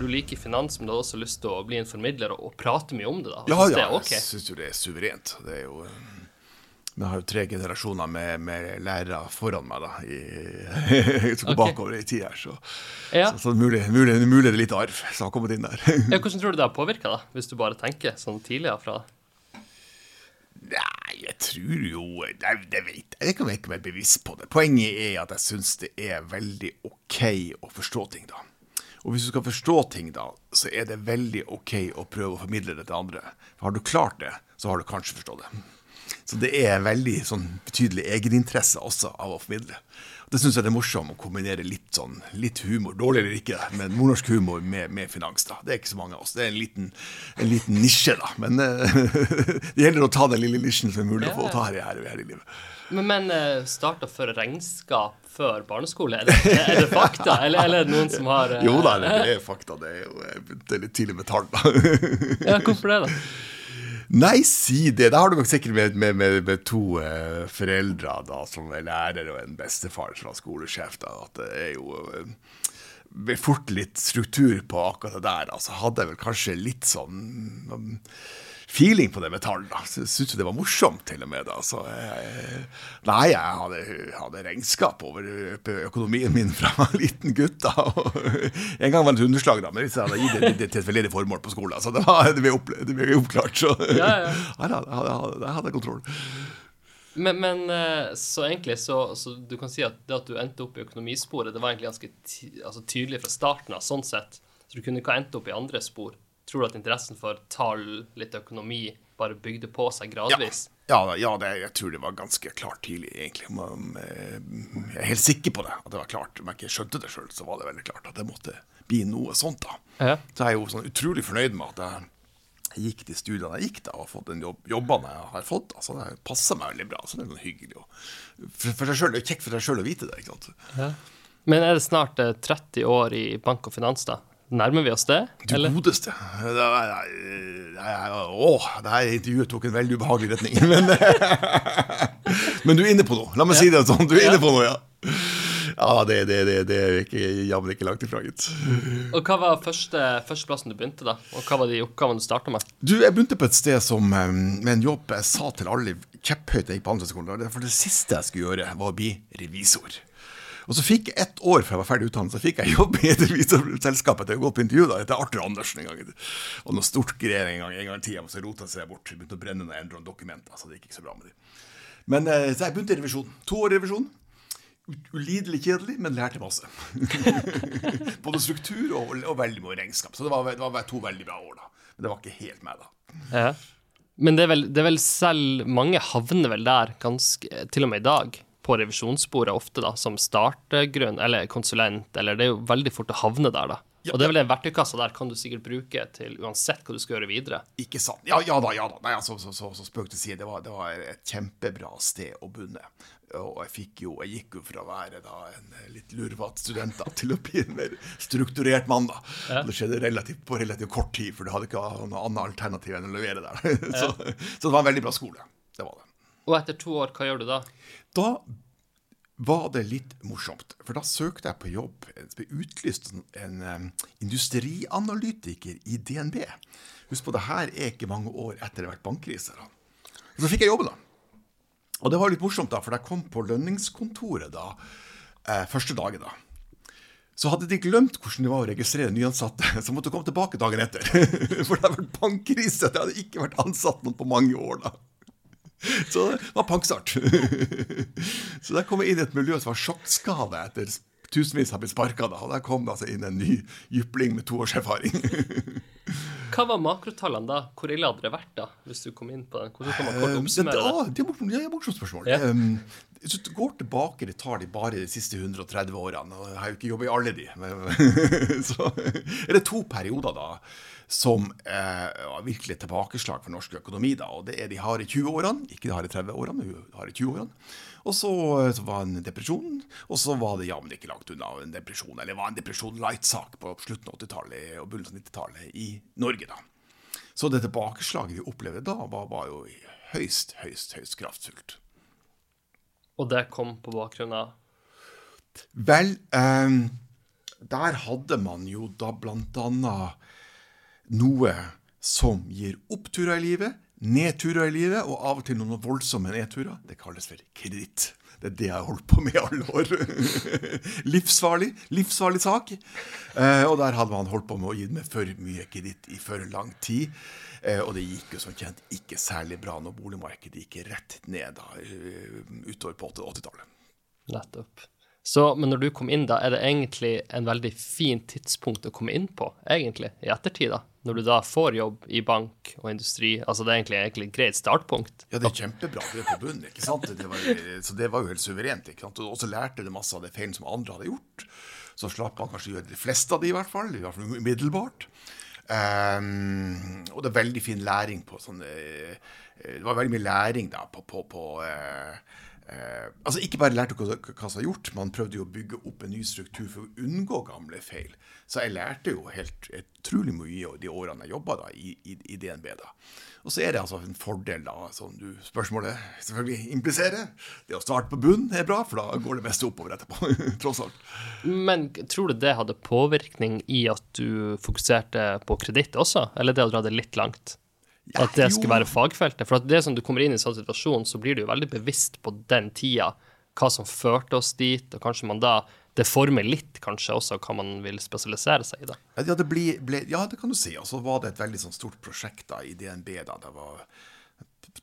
for du liker finans, men du har også lyst til å bli en formidler og, og prate mye om det. da. Ja, det ja, er jeg syns jo det er suverent. Det er jo eh, Vi har jo tre generasjoner med, med lærere foran meg da, i, som går okay. bakover i tid her. Så, Ja. så, så mulig, mulig, mulig det er litt arv som har kommet inn der. Ja, hvordan tror du det har påvirka, da, hvis du bare tenker sånn tidligere fra Nei, jeg tror jo Jeg, det vet jeg. Jeg kan ikke være bevisst på det. Poenget er at jeg syns det er veldig OK å forstå ting, da. Og hvis du skal forstå ting, da, så er det veldig OK å prøve å formidle det til andre. For har du klart det, så har du kanskje forstått det. Så det er veldig sånn betydelig egeninteresse også av å formidle. Det syns jeg det er morsomt å kombinere litt sånn, litt humor, dårlig eller ikke, men nordnorsk humor med, med finans. da. Det er ikke så mange av oss. Det er en liten, en liten nisje, da. Men eh, det gjelder å ta den lille nisjen som er mulig å få ta her, i- her, her i livet. Men, men eh, starta for regnskap før barneskole? Er det, er det fakta, eller, eller er det noen som har eh, Jo da, det er fakta. Det er jo litt tidlig med tall, da. Ja, hvorfor det, da? Nei, si det. Da har du nok sikkert med, med, med, med to eh, foreldre da, som er lærer, og en bestefar som er skolesjef. Da, at det er jo eh, ble fort litt struktur på akkurat det der. Altså, hadde jeg vel kanskje litt sånn um, feeling på det med tall. da. Så Syntes det var morsomt, til og med. da. Så, eh, nei, jeg hadde, hadde regnskap over økonomien min fra jeg var liten gutt. da. Og en gang var det et underslag, da, men jeg hadde gitt det, det til et veldedig formål på skolen. Så det, var, det, ble, opp, det ble oppklart. Så Ja, ja. Hadde, jeg hadde, jeg hadde kontroll. Men, men så egentlig så, så du kan si at det at du endte opp i økonomisporet, det var egentlig ganske ty altså tydelig fra starten av, sånn sett. Så du kunne ikke ha endt opp i andre spor. Tror du at interessen for tall, litt økonomi, bare bygde på seg gradvis? ja, ja det, jeg tror det var ganske klart tidlig, egentlig. Men, eh, Jeg er helt sikker på det, at det var klart. Om jeg ikke skjønte det sjøl, så var det veldig klart at det måtte bli noe sånt. da. Ja. Så jeg er jo sånn utrolig fornøyd med at jeg jeg gikk de studiene jeg gikk da, og har fått den jobb, jobbene jeg har fått. Altså, det passer meg veldig bra. så det er sånn hyggelig. Og for, for selv, det er kjekt for deg sjøl å vite det. ikke sant? Men er det snart eh, 30 år i bank og finans, da? Nærmer vi oss det? Du godeste. Det, er- å, det her intervjuet tok en veldig ubehagelig retning. Men, men du er inne på noe. La meg si det sånn. Du er inne på noe, ja. Ja, det, det, det, det er ikke, jammen ikke langt ifra, gitt. Og hva var første, førsteplassen du begynte, da? Og hva var de oppgavene du starta med? Du, jeg begynte på et sted som, med en jobb jeg sa til alle kjepphøyt jeg gikk på andre Handelshøyskolen. For det siste jeg skulle gjøre, var å bli revisor. Og så fikk jeg ett år før jeg var ferdig utdannet, så fikk jeg jobb i et revisorselskap etter å ha gått på intervju. da, etter Arthur Andersen en gang. Og noe stort greier en gang, en gang i tida, så rota det seg bort. Begynte å brenne noen dokumenter, så det gikk ikke så bra med dem. Men eh, så jeg begynte i revisjon. To år i revisjon. Ulidelig kjedelig, men lærte masse. Både struktur og, og veldig mye regnskap. Så det var, det var to veldig bra år, da. Men det var ikke helt meg, da. Ja. Men det er, vel, det er vel selv Mange havner vel der ganske Til og med i dag. På revisjonssporet ofte, da, som startgrunn eller konsulent. Eller det er jo veldig fort å havne der, da. Ja, Og det er vel den verktøykassa der kan du sikkert bruke til uansett hva du skal gjøre videre. Ikke sant? Ja, ja da, ja da. Nei, altså, så, så, så spøk til side. Det var, det var et kjempebra sted å bunne. Og jeg fikk jo, jeg gikk jo fra å være da en litt lurvete student da, til å bli en mer strukturert mann. da. Det skjedde relativt, på relativt kort tid, for du hadde ikke noe annet alternativ enn å levere der. så, så det var en veldig bra skole. Det var det. Og etter to år, hva gjør du da? Da var det litt morsomt, for da søkte jeg på jobb. Det ble utlyst en, industrianalytiker i DNB. Husk på, det her er ikke mange år etter det har vært bankkrise. Så fikk jeg jobben, da. Og det var litt morsomt, da, for jeg kom på lønningskontoret da, eh, første dagen. da, så hadde de glemt hvordan det var å registrere nyansatte, så måtte de komme tilbake dagen etter. For det hadde vært bankkrise. Det hadde ikke vært ansatt noen på mange år da. Så det var pangstart. Så der kom jeg inn i et miljø som var sjokkskade etter tusenvis har blitt sparka. Og der kom det altså inn en ny jypling med to års erfaring. Hva var makrotallene da? Hvor ille hadde det vært da, hvis du kom inn på den? Hvordan kan man kort det, oppsummere det? ah, det morsomt, ja, det er morsomt spørsmål. Ja. Um, hvis du går tilbake, det tar de bare de siste 130 årene. og Jeg har jo ikke jobbet i alle de. Men, så er det to perioder da som eh, var virkelig et tilbakeslag for norsk økonomi. da, og Det er de harde 20-årene, ikke de harde 30-årene, men de harde 20-årene. Og så, eh, så var det en depresjon, og så var det ja, jammen ikke langt unna en depresjon, eller det var en depresjon light-sak på slutten av 80-tallet og begynnelsen av 90-tallet i Norge. da. Så det tilbakeslaget vi opplevde da, var, var jo høyst, høyst, høyst kraftfullt. Og det kom på bakgrunn av Vel, eh, der hadde man jo da blant annet noe som gir oppturer i livet, nedturer i livet, og av og til noen voldsomme nedturer. Det kalles vel kreditt. Det er det jeg har holdt på med i alle år. livsfarlig. Livsfarlig sak. Eh, og der hadde man holdt på med å gi med for mye kreditt i for lang tid. Eh, og det gikk jo som kjent ikke særlig bra når boligmarkedet gikk rett ned da, uh, utover på 80-tallet. Nettopp. Så, men når du kom inn, da, er det egentlig en veldig fin tidspunkt å komme inn på, egentlig, i ettertid? da? Når du da får jobb i bank og industri? altså Det er egentlig, egentlig et greit startpunkt? Ja, det er kjempebra. det er på bunnen, ikke sant? Det var, så det var jo helt suverent. ikke sant? Og så lærte du masse av det feilen som andre hadde gjort. Så slapp man kanskje gjøre de fleste av de i hvert fall. I hvert fall umiddelbart. Um, og det er veldig fin læring på sånn Det var veldig mye læring da på, på, på uh, uh, Altså Ikke bare lærte hva som var gjort, man prøvde jo å bygge opp en ny struktur for å unngå gamle feil. Så jeg lærte jo helt utrolig mye de årene jeg jobba i, i, i, DNB. da. Og så er det altså en fordel, da, som du spørsmålet selvfølgelig impliserer. Det å starte på bunn er bra, for da går det meste oppover etterpå. tross alt. Men tror du det hadde påvirkning i at du fokuserte på kreditt også, eller det å dra det litt langt? At det skulle være fagfeltet? For det som du kommer inn i en sånn situasjon, så blir du veldig bevisst på den tida, hva som førte oss dit, og kanskje man da det former litt kanskje også hva man vil spesialisere seg i. da. Ja, det, ble, ble, ja, det kan du si. Og så var det et veldig sånn stort prosjekt da, i DNB. da, Det var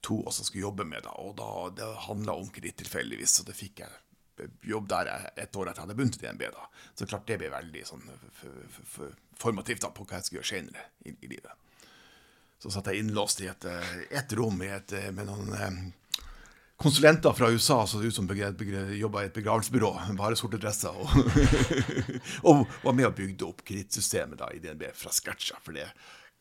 to av oss som skulle jobbe med da, og da, det handla om kreditt tilfeldigvis. Så det fikk jeg jobb der et år etter jeg hadde begynt i DNB. da. Så klart det ble veldig sånn formativt da, på hva jeg skulle gjøre senere i, i livet. Så satt jeg innlåst i et, et rom i et, med noen konsulenter fra USA så det ut som jobba i et begravelsesbyrå, bare sorte dresser, og, og, var med og bygde opp kredittsystemet i DNB fra scratcha. For det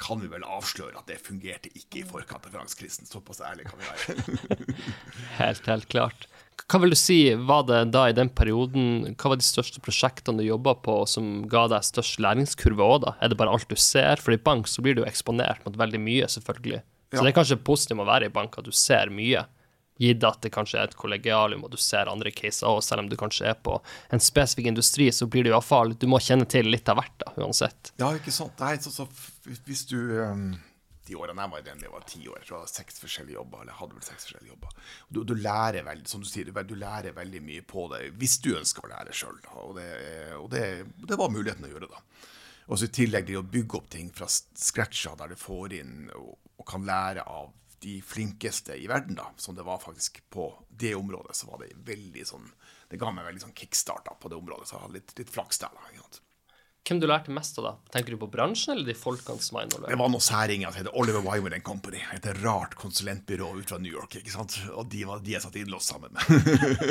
kan vi vel avsløre at det fungerte ikke i forkant av finanskrisen. Såpass ærlig kan vi være. helt, helt klart. Hva vil du si var det da i den perioden, hva var de største prosjektene du jobba på som ga deg størst læringskurve òg, da? Er det bare alt du ser? For i bank så blir du eksponert mot veldig mye, selvfølgelig. Så ja. det er kanskje positivt å være i bank at du ser mye gitt at det kanskje er et kollegialium og du ser andre caser òg, selv om du kanskje er på en spesifikk industri, så blir det iallfall Du må kjenne til litt av hvert, da, uansett. Ja, ikke sant. Nei, så, så hvis du um, De årene jeg var i det var ti år, jeg jeg hadde seks forskjellige jobber. eller hadde vel seks forskjellige jobber. Du, du, lærer veldig, som du sier, du, lærer veldig mye på det hvis du ønsker å lære sjøl. Og, det, og det, det var muligheten å gjøre da. Og så i tillegg det å bygge opp ting fra scratcha, der du får inn og, og kan lære av de flinkeste i verden, da, som det var faktisk på det området, så var det veldig sånn Det ga meg veldig sånn kickstart på det området, så jeg hadde litt, litt flaks der. da, Hvem du lærte mest av, da? Tenker du på bransjen eller de folkene som var involvert? Det var noen særinger som heter Oliver Wyman Company. Et rart konsulentbyrå ut fra New York. ikke sant? Og de, var, de jeg satt innlåst sammen med.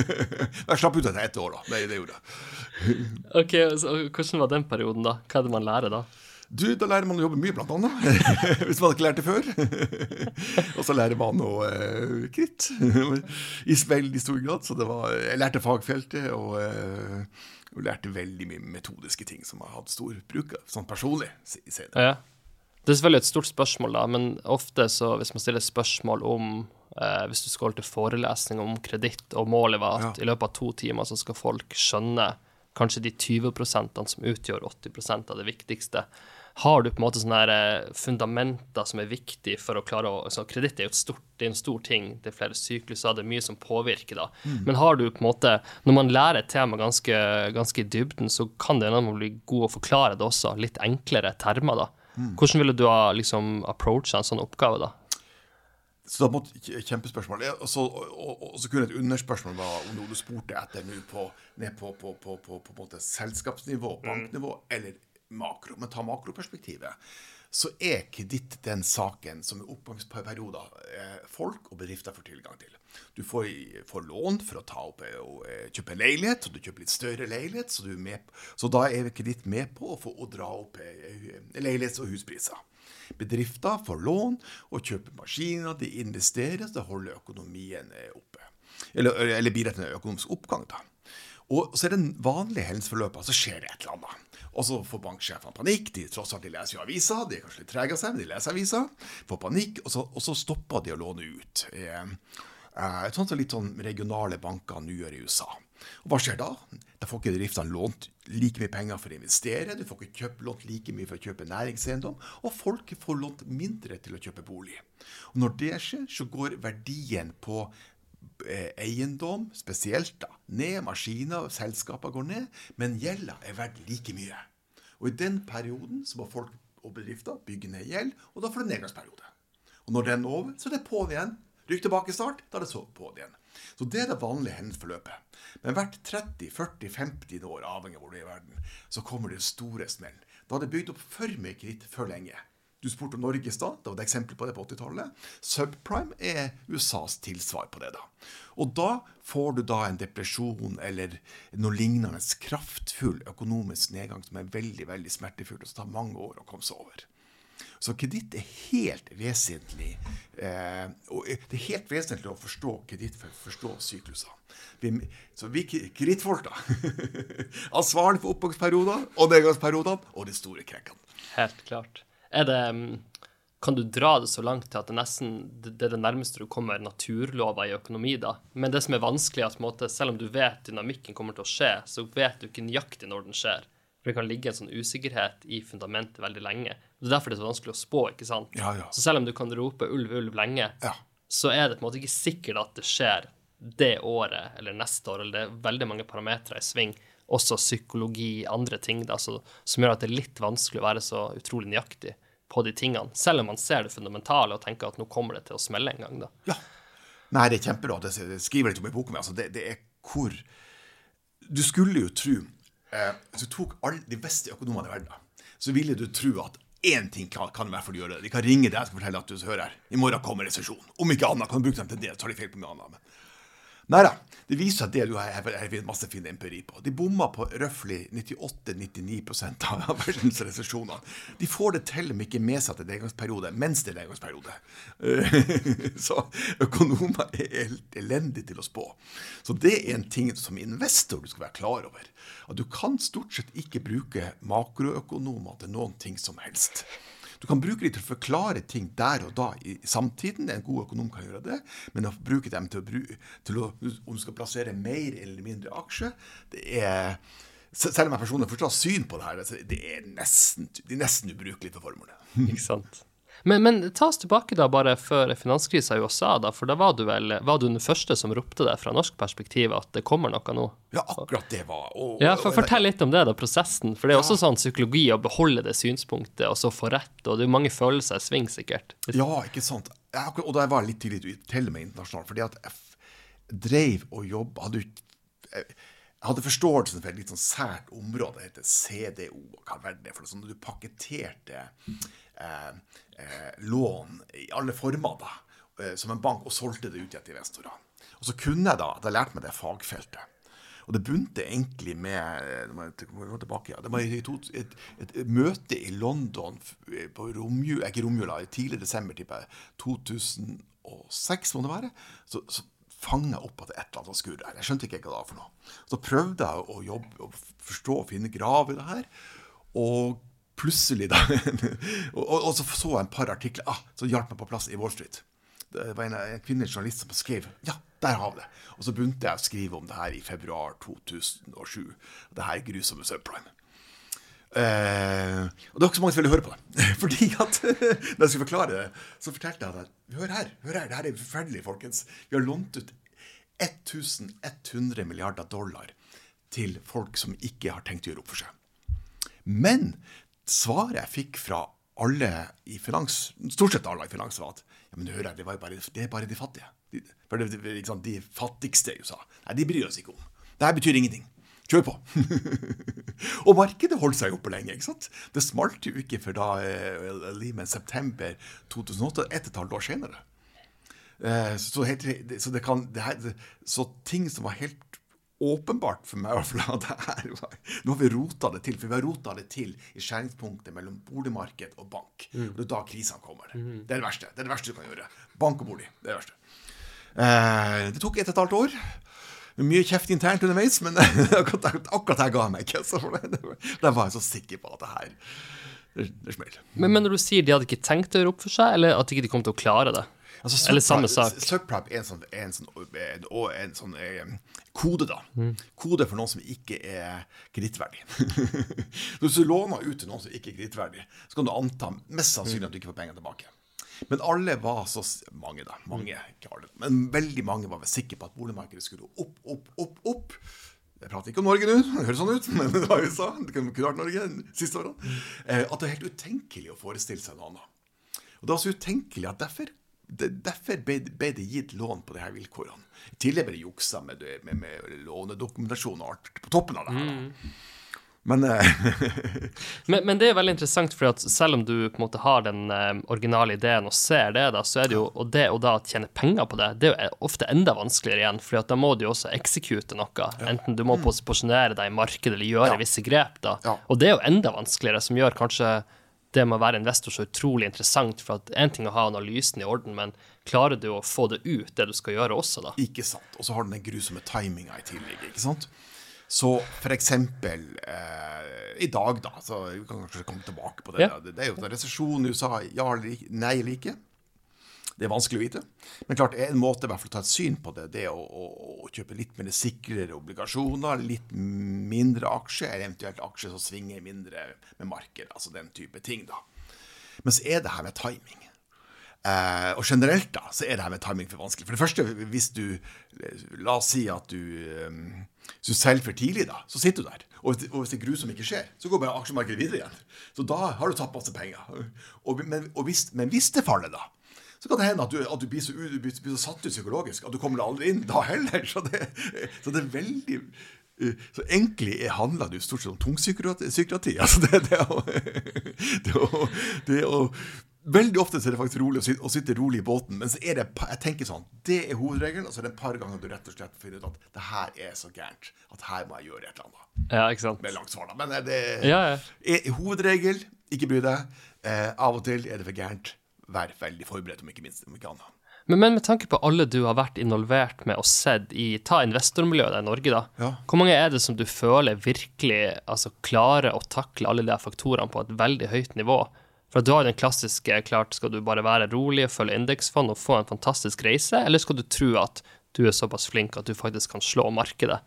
jeg slapp ut etter ett år, da. Det, det gjorde jeg. ok, så Hvordan var den perioden, da? Hva er det man lærer da? Du, da lærer man å jobbe mye, blant annet. Hvis man ikke lærte det før. og så lærer man å eh, kritt. I veldig stor grad. Så det var, jeg lærte fagfeltet, og, eh, og, lærte veldig mye metodiske ting som jeg har hatt stor bruk av, sånn personlig Det. Ja. Det er selvfølgelig et stort spørsmål, da, men ofte så hvis man stiller spørsmål om eh, Hvis du skal holde til forelesning om kreditt, og målet var at ja. i løpet av to timer så skal folk skjønne kanskje de 20% som utgjør 80% av det viktigste, har du på en måte sånne her fundamenter som er viktige for å klare å altså Kreditt er jo stort, er en stor ting, det er flere sykluser, det er mye som påvirker, da. Mm. Men har du på en måte Når man lærer et tema ganske, ganske i dybden, så kan det hende man blir god å forklare det også, litt enklere termer, da. Mm. Hvordan ville du ha liksom approacha en sånn oppgave, da? Så da måtte Kjempespørsmål. Og så, og, og så kunne et underspørsmål være om noe du spurte etter nå på, ned på, på, på, på, på, på selskapsnivå, banknivå, mm. eller makro, men ta makroperspektivet, så er kreditt den saken som i oppgangsperioder eh, folk og bedrifter får tilgang til. Du får, får lån for å ta opp eh, og eh, kjøpe en leilighet, og du kjøper litt større leilighet, så, med, så da er kreditt med på å få å dra opp leilighets- og huspriser. Bedrifter får lån og kjøper maskiner, de investeres, det holder økonomien oppe. Eller, eller bidrar til en økonomisk oppgang. da. Og så er det vanlige hendelsesforløpet, så skjer det et eller annet. Og så får banksjefene panikk. De tross alt de leser jo avisa, de er kanskje litt trege av seg, men de leser avisa. Får panikk, og så, og så, stopper de å låne ut. Eh, Eh, sånn som litt sånn regionale banker nå gjør i USA. Og hva skjer da? Da får ikke bedriftene lånt like mye penger for å investere, du får ikke kjøpt, lånt like mye for å kjøpe næringseiendom, og folk får lånt mindre til å kjøpe bolig. Og når det skjer, så går verdien på eiendom spesielt da, ned, maskiner, og selskaper går ned, men gjelda er verdt like mye. Og i den perioden så må folk og bedrifter bygge ned gjeld, og da får du nedgangsperiode. Og når den er over, så er det på'n igjen. Rykk tilbake i start, da er det så på'n igjen. Så det er det vanlige hendelsesforløpet. Men hvert 30-40-50 år, avhengig av hvor du er i verden, så kommer det store smell. Da er det bygd opp for mye kreditt for lenge. Du spurte om Norge i stad. Det var et eksempel på det på 80-tallet. Subprime er USAs tilsvar på det. da. Og da får du da en depresjon eller noe lignende kraftfull økonomisk nedgang som er veldig veldig smertefull, og som tar mange år å komme seg over. Så kreditt er helt vesentlig. Eh, og det er helt vesentlig å forstå kreditt for å forstå sykluser. Vi, så vi kredittfolk, da. Ansvarlig for oppgangsperioder og nedgangsperioder og de store krekkene. Helt klart. Er det mm, Kan du dra det så langt til at det nesten det er det nærmeste du kommer naturlover i økonomi, da? Men det som er vanskelig, at måte, selv om du vet dynamikken kommer til å skje, så vet du ikke nøyaktig når den skjer. For det kan ligge en sånn usikkerhet i fundamentet veldig lenge. Det er derfor det er så vanskelig å spå. ikke sant? Ja, ja. Så selv om du kan rope ulv, ulv lenge, Ja. så er det på en måte ikke sikkert at det skjer det året eller neste år. eller Det er veldig mange parametere i sving. Også psykologi, andre ting da, så, som gjør at det er litt vanskelig å være så utrolig nøyaktig på de tingene. Selv om man ser det fundamentale og tenker at nå kommer det til å smelle en gang. da. Ja. Nei, det er kjempebra. Det skriver jeg litt om i boka mi. Altså, det, det er hvor Du skulle jo tro eh, du tok alle de beste økonomene i verden, så ville du tro at én ting kan, kan i hvert fall gjøre det. De kan ringe deg og fortelle at du hører her, i morgen kommer resesjon. Om ikke annet kan du bruke dem til det, har de feil på mye annet. Men Nei da. Det viser at det du har masse fin empiri på. De bomma på røftlig 98-99 av verdens resesjoner. De får det til om ikke med seg til nedgangsperiode mens det er nedgangsperiode. Så økonomer er helt elendige til å spå. Så det er en ting som investor du skal være klar over. At du kan stort sett ikke bruke makroøkonomer til noen ting som helst. Du kan bruke dem til å forklare ting der og da i samtiden. En god økonom kan gjøre det. Men å bruke dem til å, til å om du skal plassere mer eller mindre aksjer, det er selv om jeg personlig forstår syn på det her, altså, det er nesten, de nesten ubrukelig for formålet. Ikke sant? Men, men, ta oss tilbake da bare før finanskrisa i USA, da, for da var du vel var du den første som ropte det fra norsk perspektiv at det kommer noe nå? Ja, akkurat det var og, Ja, for, Fortell litt om det, da, prosessen. For det er ja. også sånn psykologi å beholde det synspunktet og så få rett, og det er mange følelser i sving, sikkert. Ja, ikke sant. og da var jeg litt tidlig til meg internasjonalt, fordi at jeg dreiv og jobb hadde jeg hadde forståelsen for et litt sånn sært område, det heter CDO. og hva er det for sånn, Du pakketerte eh, lån i alle former da, eh, som en bank, og solgte det ut igjen til investorene. Og så kunne jeg da, da lærte meg det fagfeltet. Og det begynte egentlig med Det var et, et, et, møte i London på romjula, ikke romjula, tidlig desember, tipper jeg, 2006 må det være. Så, så fanga opp at et eller annet skurrer her. Jeg skjønte ikke hva det var for noe. Så prøvde jeg å jobbe og forstå og finne grav i det her. Og plutselig, da og, og, så så jeg en par artikler ah, som hjalp meg på plass i Wall Street. Det var en, en kvinnelig journalist som skrev ja, der har vi det. Og så begynte jeg å skrive om det her i februar 2007. Det her grusomme subprime. Eh, og det var ikke så mange som ville høre på det. Fordi at når jeg skulle forklare det, så fortalte jeg at hør her, hør her, det her er forferdelig, folkens. Vi har lånt ut 1100 milliarder dollar til folk som ikke har tenkt å gjøre opp for seg. Men svaret jeg fikk fra alle i finans, stort sett alle i finans, var at ja, men hører jeg, det, bare, det er bare de fattige. De, de, de fattigste i USA. Nei, de bryr oss ikke om. Det her betyr ingenting. Kjør på! og markedet holdt seg oppe lenge. ikke sant? Det smalt jo ikke før da eh, Lehman september 2008, ett og et halvt år senere. Eh, så, helt, så, det kan, det her, så ting som var helt åpenbart for meg at det her Nå har vi rota det til, for vi har rota det til i skjæringspunktet mellom boligmarked og bank. Mm. Og Det er da krisene kommer. Mm. Det er det verste. Det er det verste du kan gjøre. Bank og bolig. Det er det verste. Eh, det tok ett og et halvt år. Mye kjeft internt underveis, men akkurat, her ga jeg meg ikke. Så der var jeg så sikker på at det her det, det smeller. Men, men, når du sier de hadde ikke tenkt å gjøre opp for seg, eller at de ikke kom til å klare det? Altså, Eller samme sak. Subprime er en sånn, er en sånn, en, en sånn eh, kode, da. Mm. Kode for noen som ikke er kredittverdig. Hvis du låner ut til noen som ikke er kredittverdig, så kan du anta mest sannsynlig at du ikke får penger tilbake. Men alle var så Mange, da. Mange, ikke alle. Men veldig mange var sikre på at boligmarkedet skulle opp, opp, opp, opp. Jeg prater ikke om Norge nå, det høres sånn ut, men det var USA. Det kunne vært Norge de siste årene. Eh, At det er helt utenkelig å forestille seg noe annet. Og det var så utenkelig at derfor, derfor ble, ble det gitt lån på her vilkårene. Tillegg ble det juksa med, med, med lånedokumentasjon og alt på toppen av det her. Mm. Men eh, Men, men det er veldig interessant, for selv om du på en måte har den eh, originale ideen og ser det, da, så er det jo Og det og da tjene penger på det, det er jo ofte enda vanskeligere igjen, for da må du jo også eksekute noe. Enten du må posisjonere deg i markedet eller gjøre Ja. visse grep, da. Ja. Og det er jo enda vanskeligere, som gjør kanskje det med å være investor så utrolig interessant. For at én ting er å ha analysen i orden, men klarer du å få det ut, det du skal gjøre også, da? Ikke sant. Og så har du den grusomme timinga i tillegg. ikke sant? Så eksempel eh, i dag, da, så vi kan kanskje komme tilbake på det. Ja. Det, det er jo en resesjon i USA, ja eller nei eller ikke. Det er vanskelig å vite. Men klart, en måte i hvert fall å ta et syn på det, det er å, å, å kjøpe litt mer sikrere obligasjoner, litt mindre aksjer, eller eventuelt aksjer som svinger mindre med markedet. Altså den type ting, da. Men så er det her med timing. Eh, og generelt da, så er det her med timing for vanskelig. For det første, hvis du La oss si at du eh, Hvis du selger for tidlig, da, så sitter du der. Og hvis, det grusomme ikke skjer, så går bare aksjemarkedet videre igjen. Så da har du tapt masse penger. Og, men, og hvis, men hvis det faller, da, så kan det hende at du, at du, blir, så, du blir, så satt ut psykologisk at du kommer deg aldri inn da heller. Så det, så det er veldig så egentlig er- handler det jo stort sett om tungpsykiatri. Altså det, det, å, det, å, det er å Veldig ofte er det faktisk rolig å sitte, å sitte rolig i båten, men så er det jeg tenker sånn, det er hovedregelen, og så er det et par ganger du rett og slett finner ut at det her er så gærent at her må jeg gjøre et eller annet. Ja, ikke sant? Med langt svar, da. Men eh, det Ja, ja. er hovedregel, ikke bry deg. Eh, av og til er det for gærent. Vær veldig forberedt, om ikke minst. Om ikke annet. Men, men med tanke på alle du har vært involvert med og sett i Ta investormiljøet i Norge, da. Ja. Hvor mange er det som du føler virkelig altså, klarer å takle alle de faktorene på et veldig høyt nivå? For du har jo den klassiske klart, skal du bare være rolig og følge indeksfond og få en fantastisk reise, eller skal du tro at du er såpass flink at du faktisk kan slå markedet?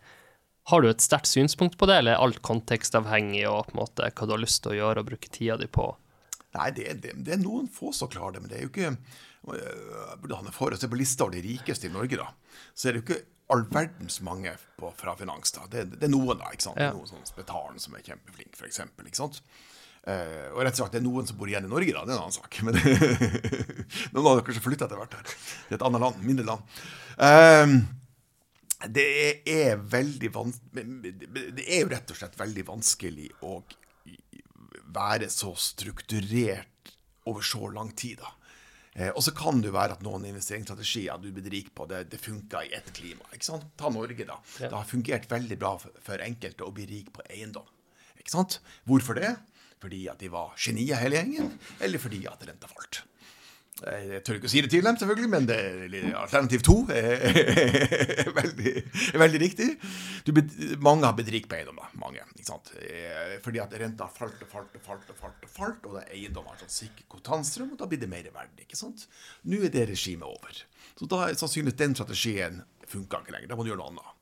Har du et sterkt synspunkt på det, eller er alt kontekstavhengig og på en måte hva du har lyst til å gjøre og bruke tida di på? Nei, det, det, det er noen få som klarer det, men det er jo ikke Han burde ha det for å se på lista over de rikeste i Norge, da. Så er det jo ikke all verdens mange på, fra finans. da. Det, det er noen, da. ikke sant? Ja. er Noen sånn Spetalen som er kjempeflink, for eksempel, ikke sant? Uh, og rett og slett, det er noen som bor igjen i Norge, da. Det er en annen sak. Men noen av dere som flytta etter hvert her. Det er et annet land. Mindre land. Uh, det er veldig vanskelig Det er jo rett og slett veldig vanskelig å være så strukturert over så lang tid. da. Eh, og så kan det være at noen investeringsstrategier du blir rik på, det, det funker i ett klima. ikke sant? Ta Norge, da. Det har fungert veldig bra for, for enkelte å bli rik på eiendom. ikke sant? Hvorfor det? Fordi at de var genier hele gjengen, eller fordi at renta falt. Eh, Jeg tør ikke å si det til dem, selvfølgelig, men er- alternativ to er, er, veldig, veldig riktig. Du, mange har rik på eiendom, da. Mange. ikke sant? Eh, Fordi at renta falt og falt og falt, og falt, og falt, og er eiendom har sånn sikker kontantstrøm, og da blir det mer verdt. ikke sant? Nå er det regimet over. Så da er sannsynligvis den strategien funka ikke lenger. Da må du gjøre noe annet.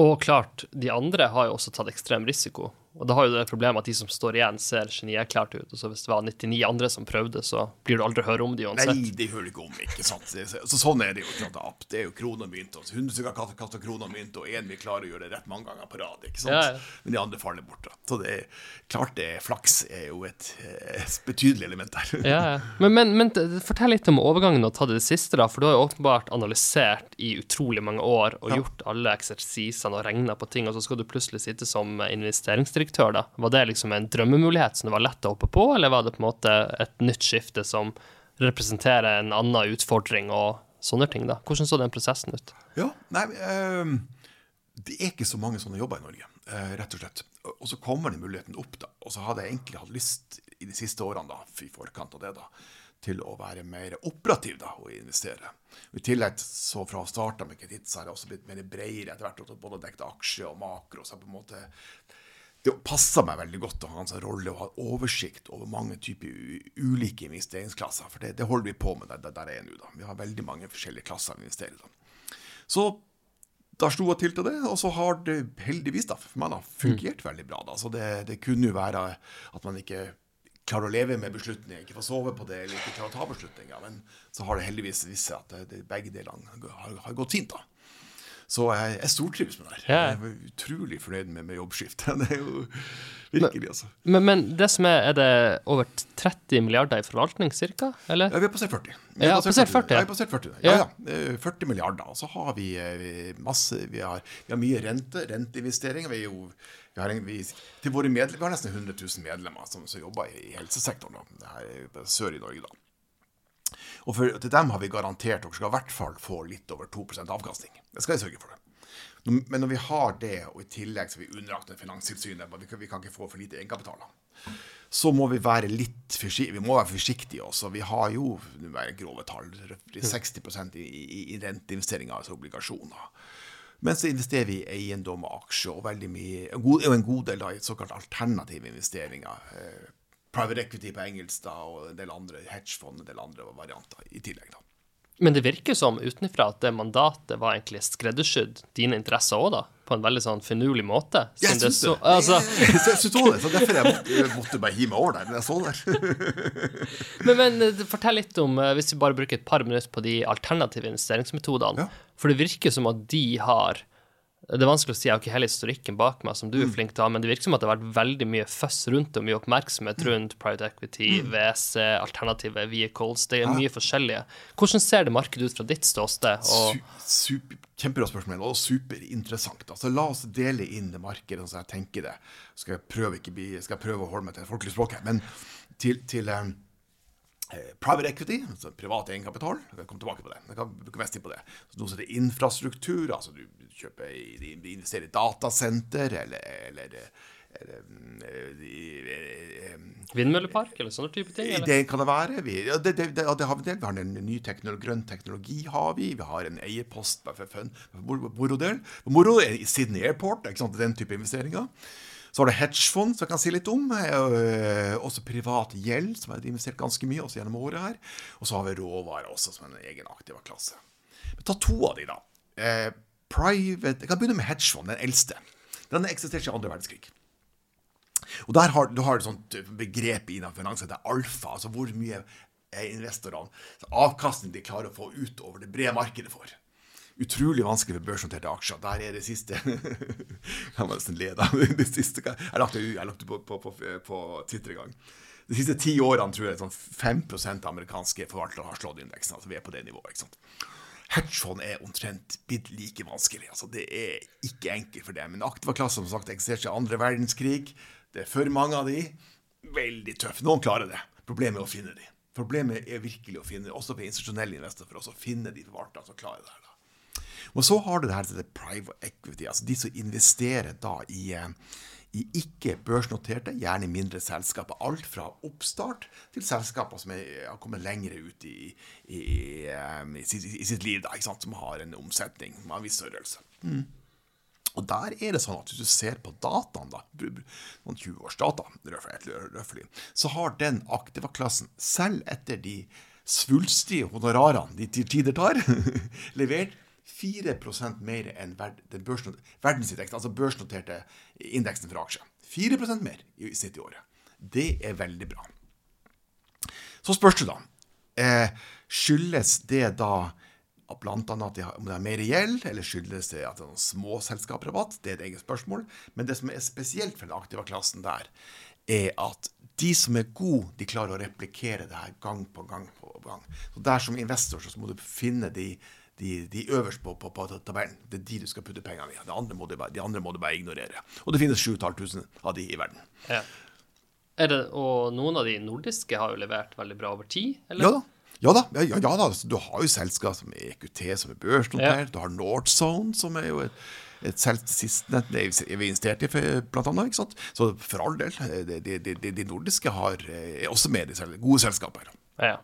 Og klart, de andre har jo også tatt ekstrem risiko. Og da har jo det problemet at de som står igjen, ser genierklært ut. Og så hvis det var 99 andre som prøvde, så blir du aldri høre om de uansett. Nei, de hører ikke om, ikke sant. Så, så sånn er det jo. sant? Det er jo kroner og mynt. 100 stykker har kastet kroner og mynt, og én vil klare å gjøre det rett mange ganger på rad. ikke sant? Ja, ja. Men de andre faller bort. da. Så det er klart det er flaks er jo et, et betydelig element der. Ja, ja. Men, men, men fortell litt om overgangen og ta det siste, da. For du har jo åpenbart analysert i utrolig mange år og gjort alle eksersisene og regna på ting, og så skal du plutselig sitte som investeringsdirektør, da. Var det liksom en drømmemulighet som det var lett å hoppe på, eller var det på en måte et nytt skifte som representerer en annen utfordring og sånne ting, da? Hvordan så den prosessen ut? Ja, nei, øh, det er ikke så mange sånne jobber i Norge, øh, rett og slett. Og så kommer den muligheten opp, da. Og så hadde jeg egentlig hatt lyst i de siste årene, da, i forkant av det, da, til å være mer operativ da, og investere. Og I tillegg så fra starten med kreditt så har jeg også blitt mer bredere etter hvert, både dekket aksje og makro. så jeg på en måte det passer meg veldig godt å ha en sånn rolle og ha oversikt over mange typer ulike investeringsklasser. For det, det holder vi på med der, der jeg er nå. da. Vi har veldig mange forskjellige klasser å investere i. Så da slo jeg til til det, og så har det heldigvis da, for meg da, fungert mm. veldig bra. da. Så det, det, kunne jo være at man ikke klarer å leve med beslutninger, ikke får sove på det, eller ikke klarer å ta beslutninger. Men så har det heldigvis vist seg at det, begge delene har, har gått fint. da. Så jeg, jeg stortrives med det her. Jeg er utrolig fornøyd med, med jobbskiftet. Det er jo virkelig, altså. Men, men, det som er, er det over 30 milliarder i forvaltning, cirka? Eller? Ja, vi har passert 40. Vi har passert 40. Ja, passert 40. Ja, ja. 40 milliarder. Og så har vi masse Vi har, vi har mye rente, renteinvesteringer. Vi er jo vi har, en, vi, til våre medlemmer, vi har nesten 100 000 medlemmer som, som jobber i, helsesektoren. Da. Her er sør i Norge, da. Og for, til dem har vi garantert at dere skal i hvert fall få litt over 2% avkastning. Det skal jeg sørge for. det. Men når vi har det, og i tillegg så er vi underlagt Finanstilsynet, vi vi kan ikke få for lite egenkapital, så må vi være litt forsiktige. Vi må være forsiktige også. Vi har jo grove tall, 60 i, i, i renteinvesteringer, altså obligasjoner. Men så investerer vi i eiendom og aksjer, og veldig mye, og en god del da, i såkalt alternative investeringer. Eh, private equity på engelsk da, og en del andre hedgefond, en del andre varianter i tillegg. da. Men det virker som utenfra at det mandatet var egentlig skreddersydd dine interesser òg, da? På en veldig sånn finurlig måte. Jeg syns det. Så, altså... jeg, syns jeg, så det, så derfor jeg måtte, måtte bare hive meg over der. jeg så der. men, men, eh, fortell litt om, eh, hvis vi bare bruker et par minutter på de alternative investeringsmetodene. Ja. For det virker som at de har det er vanskelig å si, jeg har ikke hele historikken bak meg, som du er mm. flink til å ha, men det virker som at det har vært veldig mye føss rundt og mye oppmerksomhet mm. rundt private equity, VC, WC, alternative vehicles. Det er mye forskjellige. Hvordan ser det markedet ut fra ditt ståsted? Super, kjempebra spørsmål, og superinteressant. Altså, la oss dele inn det markedet sånn som jeg tenker det. Skal jeg prøve, bli, skal jeg prøve å holde meg til det folkelige språket. Men til, til um, Private equity, altså privat egenkapital. Jeg kan komme tilbake på det. Jeg kan bruke mest tid på det. Så noe som er infrastruktur, altså du kjøper, investerer i datasenter eller, eller, eller Vindmøllepark eller sånne type ting? Eller? Det kan det være. Vi, ja, det, det, det, det, har vi del. Vi har en ny teknologi, grønn teknologi. har Vi Vi har en eierpost for fun, moro del. Moro i Sydney Airport. ikke sant, Den type investeringer. Så har du hedgefond, som jeg kan si litt om. Eh, også privat gjeld, som har investert ganske mye også gjennom året her. Og så har vi råvarer også, som en egen aktiv klasse. Men ta to av de, da. Eh, private Jeg kan begynne med hedgefond, den eldste. Den eksisterte i andre verdenskrig. Og der har, du har et sånt begrep innen finans som heter alfa. Altså hvor mye er investorene avkastning de klarer å få ut over det brede markedet for. Utrolig vanskelig for børsnoterte aksjer. Der er det siste Jeg må nesten le, da. Det siste, jeg lagt det på, på, på, på Twitter en gang. De siste ti årene tror jeg sånn 5% amerikanske forvaltere har slått indeksen. Altså vi er på det nivået. ikke sant? Hedgefond er omtrent blitt like vanskelig. Altså, det er ikke enkelt for dem. Men aktiva-klasse som sagt eksisterte i andre verdenskrig. Det er for mange av de. Veldig tøff. Noen klarer det. Problemet er å finne de. Problemet er virkelig å finne, også for institusjonelle investorer, for å finne de forvalterne som klarer det. Og så har du det her det private equity, altså de som investerer da i eh, i ikke-børsnoterte, gjerne mindre selskaper. Alt fra oppstart til selskaper som har kommet lenger ut i, i, um, i, sitt liv, da, som har en omsetning med en viss størrelse. Mm. Og der er det sånn at hvis du ser på dataen, da, noen 20-årsdata, så har den aktiva-klassen, selv etter de svulstige honorarene de til tider tar, levert 4% mer enn verdensindeksen, altså børsnoterte indeksen for aksjer. 4% mer i snitt i året. Det er veldig bra. Så spørs det da eh, Skyldes det da annet at om det er mer gjeld, eller skyldes det at det er noen små selskaprabatt? Det er et eget spørsmål. Men det som er spesielt for den aktive klassen der, er at de som er gode, de klarer å replikere det her gang på gang på gang. Så der som investor så må du finne de de, de øverst på, på, på, tabellen. Det er de du skal putte pengene i. De andre må du bare, bare ignorere. Og det finnes 7500 av de i verden. Ja. Det, og noen av de nordiske har jo levert veldig bra over tid? Eller? Ja da. Ja da, ja, ja, da. Du har jo selskap som EQT, som er børsnotert. Du har Northzone, som er jo et, et selskap vi investert i, blant annet. Ikke sant? Så for all del, de, de, de, de nordiske har, er også med i gode selskaper. Ja.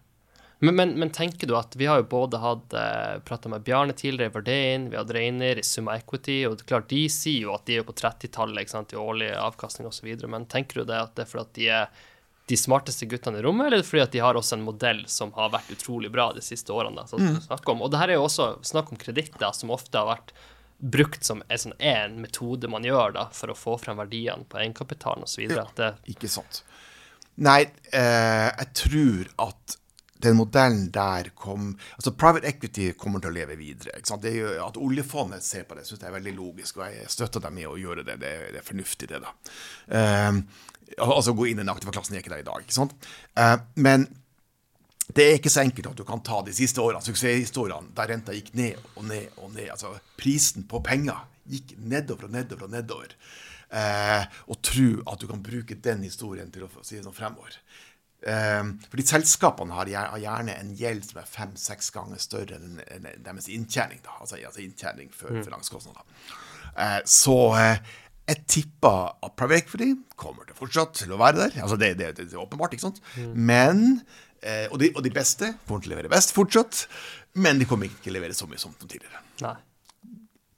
Men, men, men, tenker du at vi har jo både hatt eh, prata med Bjarne tidligere i Verdein, vi har hatt Reiner i Summa Equity, og det er klart de sier jo at de er på 30-tallet i årlig avkastning osv., men tenker du det at det er fordi at de er de smarteste guttene i rommet, eller er fordi at de har også en modell som har vært utrolig bra de siste årene? Da, mm. om. Og det her er jo også snakk om kreditter, som ofte har vært brukt som en sånn en metode man gjør da, for å få frem verdiene på egenkapitalen osv. Ja, ikke sant. Nei, eh, jeg tror at den modellen der kom altså Private equity kommer til å leve videre. Det er jo At oljefondet ser på det, syns jeg er veldig logisk, og jeg støtter dem i å gjøre det. Det, det er fornuftig, det, da. Uh, altså gå inn i den aktive klassen jeg er ikke der i dag. ikke sant? Uh, men det er ikke så enkelt at du kan ta de siste årene, suksesshistoriene der renta gikk ned og ned og ned. Altså prisen på penger gikk nedover og nedover og nedover. Uh, og tro at du kan bruke den historien til å si det sånn fremover. Ehm, fordi selskapene har gjerne en gjeld som er fem-seks ganger større enn deres inntjening. Da. Altså, altså inntjening før mm. finanskostnader. Eh, så eh, jeg tipper at private equity kommer til fortsatt til å være der. Altså det, det, det er åpenbart, ikke sant? Mm. Men eh, og, de, og, de, beste kommer til å levere best fortsatt. Men de kommer ikke til å levere så mye som tidligere. Nei.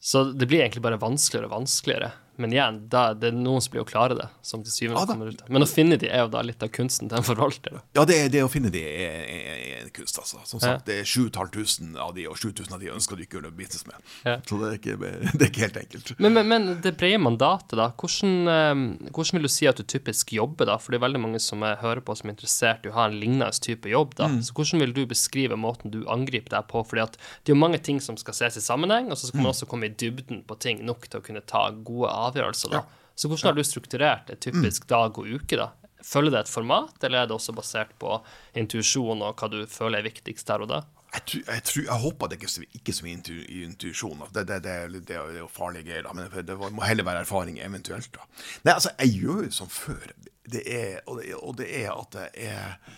Så det blir egentlig bare vanskeligere og vanskeligere men igjen, da, det er noen som blir å klare det. som til syvende ja, kommer ut. Men å finne de er jo da litt av kunsten til en forvalter. Ja, det, det, å finne de er, er, er en kunst, altså. Som sagt, ja. det er 7500 av de, og 7000 av de ønsker du ikke å gjøre business med. Ja. Så det er, ikke, det er, ikke, helt enkelt. Men, men, men det brede mandatet, da. Hvordan, um, hvordan, vil du si at du typisk jobber, da? For det er veldig mange som jeg hører på som er interessert i å ha en lignende type jobb, da. Mm. Så hvordan vil du beskrive måten du angriper deg på? Fordi at det er jo mange ting som skal ses i sammenheng, og så skal man mm. også komme i dybden på ting nok til å kunne ta gode avgjørelser. Da. Ja. Så hvordan har du strukturert et typisk mm. dag og uke? da? Følger det et format, eller er det også basert på intuisjon og hva du føler er viktigst der og da? Jeg, tror, jeg, tror, jeg håper det ikke, ikke så mye intuisjon. Det, det, det, det, er jo farlige greier, men det må heller være erfaring eventuelt. da. Nei, altså, jeg gjør jo som før. Det er, og, det, og det er at jeg,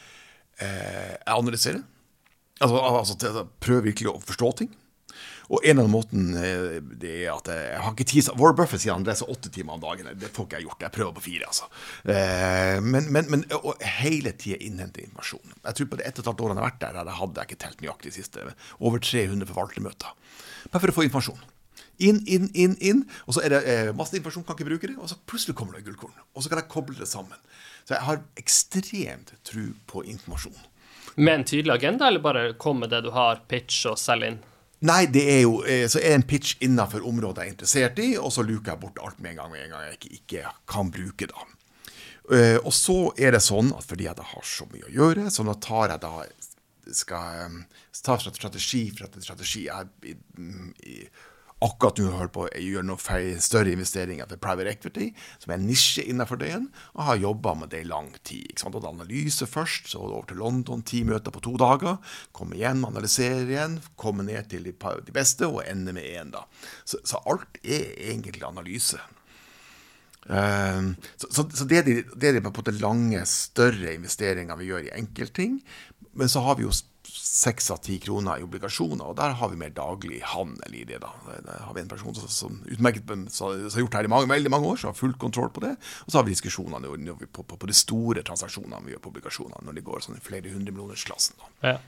eh, jeg analyserer. Altså, altså prøver virkelig å forstå ting. Og en av måtene eh, det er at jeg har ikke tid Warren Buffett sier han leser åtte timer om dagen. Det får ikke jeg gjort. Jeg prøver på fire, altså. Eh, men, men, men hele tida innhente informasjon. Jeg tror på det ett og et halvt årene jeg har vært der, der hadde jeg ikke telt nøyaktig de siste. Over 300 forvaltermøter. Bare for å få informasjon. Inn, inn, inn, inn. Og så er det eh, masse informasjon, kan ikke bruke det. Og så plutselig kommer det gullkorn. Og så kan jeg koble det sammen. Så jeg har ekstremt tro på informasjon. Med en tydelig agenda, eller bare kom med det du har, pitch og selg inn? Nei, det er jo eh, Så er det en pitch innenfor området jeg er interessert i, og så luker jeg bort alt med en gang med en gang jeg ikke, ikke kan bruke det. Uh, og så er det sånn at fordi jeg har så mye å gjøre, så nå tar jeg da skal um, ta strategi for strategi. Jeg, akkurat nå holder på å gjøre noen større investeringer til private equity, som er en nisje innenfor igjen, og har jobba med det i lang tid. ikke sant? Og Analyse først, så over til London, ti møter på to dager. Komme igjen, analysere igjen, komme ned til de, beste, og ende med én, da. Så, så, alt er egentlig analyse. Uh, så, så, så, det er de, det er de på en lange, større investeringer vi gjør i enkeltting. Men så har vi jo seks av ti kroner i obligasjoner, og der har vi mer daglig handel i det. da. Der har vi en person som, som utmerket som har gjort det i mange, veldig mange år, som har full kontroll på det. Og så har vi diskusjonene på, på, på, de store transaksjonene vi gjør på obligasjonene, når de går sånn i flere hundre millionersklassen. Ja.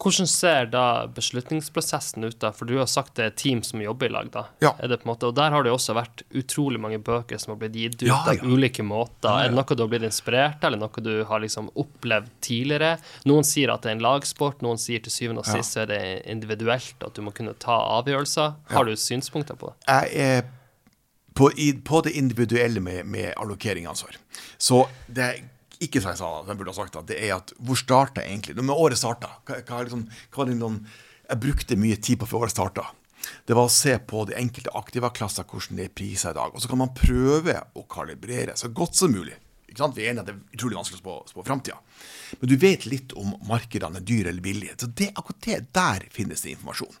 Hvordan ser da beslutningsprosessen ut, da? For du har sagt det er team som jobber i lag, da. Ja. Er det på en måte, og der har det også vært utrolig mange bøker som har blitt gitt ut ja, ja. av ulike måter. Er det noe du har blitt inspirert av, eller noe du har liksom opplevd tidligere? Noen sier at det er en lagsport, noen sier til syvende og sist er det individuelt at du må kunne ta avgjørelser. Har du synspunkter på det? Jeg er på, på det individuelle med, med allokeringsansvar. Så det er ikke sa jeg sa, den burde ha sagt det er at hvor starta egentlig Når året starta, hva, hva, liksom, hva liksom, Jeg brukte mye tid på før året starta. Det var å se på de enkelte aktivaklasser, hvordan det er priser i dag. Og så kan man prøve å kalibrere så godt som mulig. Vi er enige at det er utrolig vanskelig å spå, spå framtida. Men du vet litt om markedene er dyre eller billige. Så det, akkurat det, der finnes det informasjon.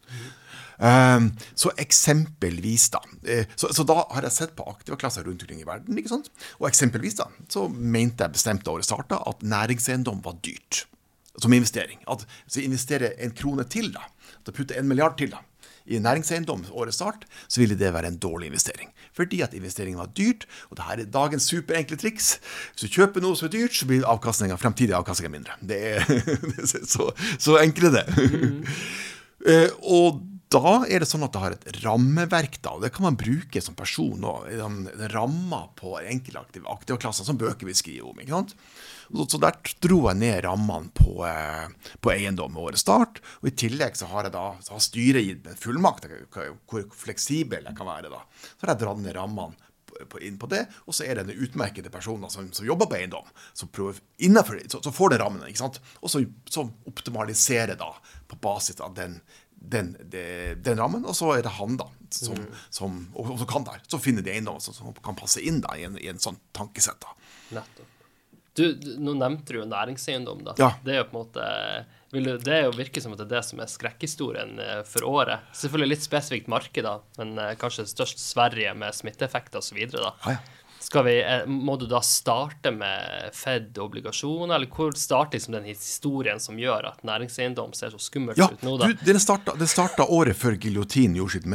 Um, så eksempelvis, da uh, så, så, da har jeg sett på aktive klasser rundt omkring i verden. ikke sant? Og eksempelvis da, så mente jeg bestemt da året starta at næringseiendom var dyrt som investering. At Hvis vi investerer en krone til, da, da putter en milliard til, da, i næringseiendom årets start, så ville det være en dårlig investering. Fordi at investeringen var dyrt, og det her er dagens superenkle triks. Hvis du kjøper noe som er dyrt, så blir avkastninga, fremtidig avkastning mindre. Det er, så, så enkelt er det. Mm. uh, og da er det sånn at det har et rammeverk, da, og det kan man bruke som person òg. Rammer på enkelte aktivklasser, som bøker vi skriver om. ikke sant? Så, der dro jeg ned rammene på, eh, på eiendom ved årets start. Og i tillegg så har jeg da, så har styret gitt meg fullmakt, hvor fleksibel jeg kan være da. Så har jeg dratt ned rammene inn på det, og så er det den utmerkede personen som, som, jobber på eiendom, som prøver innenfor, så, så får det rammene. ikke sant? Og så, så optimaliserer da på basis av den den, den, rammen, og så er det han da, som, mm. som også kan der. Så finner de eiendom som, som kan passe inn da, i en, i en sånn tankesett. da. Nettopp. Du, du, nå nevnte du jo næringseiendom. da. Ja. Det er jo på en måte du, det er jo virker som at det er det som er skrekkhistorien eh, for året. Selvfølgelig litt spesifikt marked, da, men eh, kanskje størst Sverige med smitteeffekter osv. Ja, ja. Vi, eh, må du da starte med Fed-obligasjoner, eller hvor starter liksom den historien som gjør at næringseiendom ser så skummelt ja, ut nå? da? Du, den starta, året før giljotinen gjorde sitt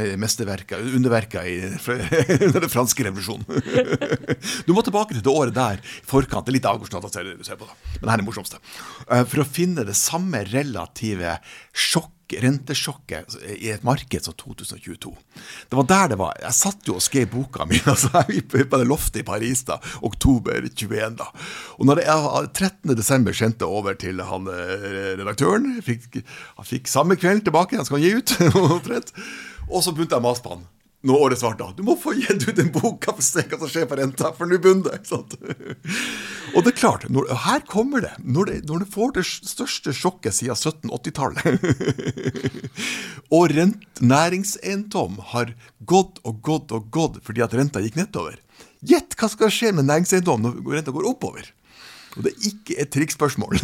underverker i den franske revolusjonen. du må tilbake til det året der forkant. Det er litt avgårdsnatt å se på, da. men her er det morsomste. Eh, for å finne det samme relative sjokk rentesjokket i et marked som 2022. Det var der det var. Jeg satt jo og skrev boka mi altså, på det loftet i Paris da, oktober 21. da. Og når jeg 13. desember sendte over til han eh, redaktøren, fikk, han fikk samme kveld tilbake, han skal gi ut, og så begynte jeg å mase på han når året svarte. Du må få gitt ut en bok for å se hva som skjer på renta, for nå begynner det. Og det er klart, når, her kommer det. Når, det. når får det største sjokket siden 1780-tallet, og rent, har gått og gått og gått fordi at renta gikk nedover Gjett hva skal skje med næringseiendom når renta går oppover? Og det er ikke et trikkspørsmål.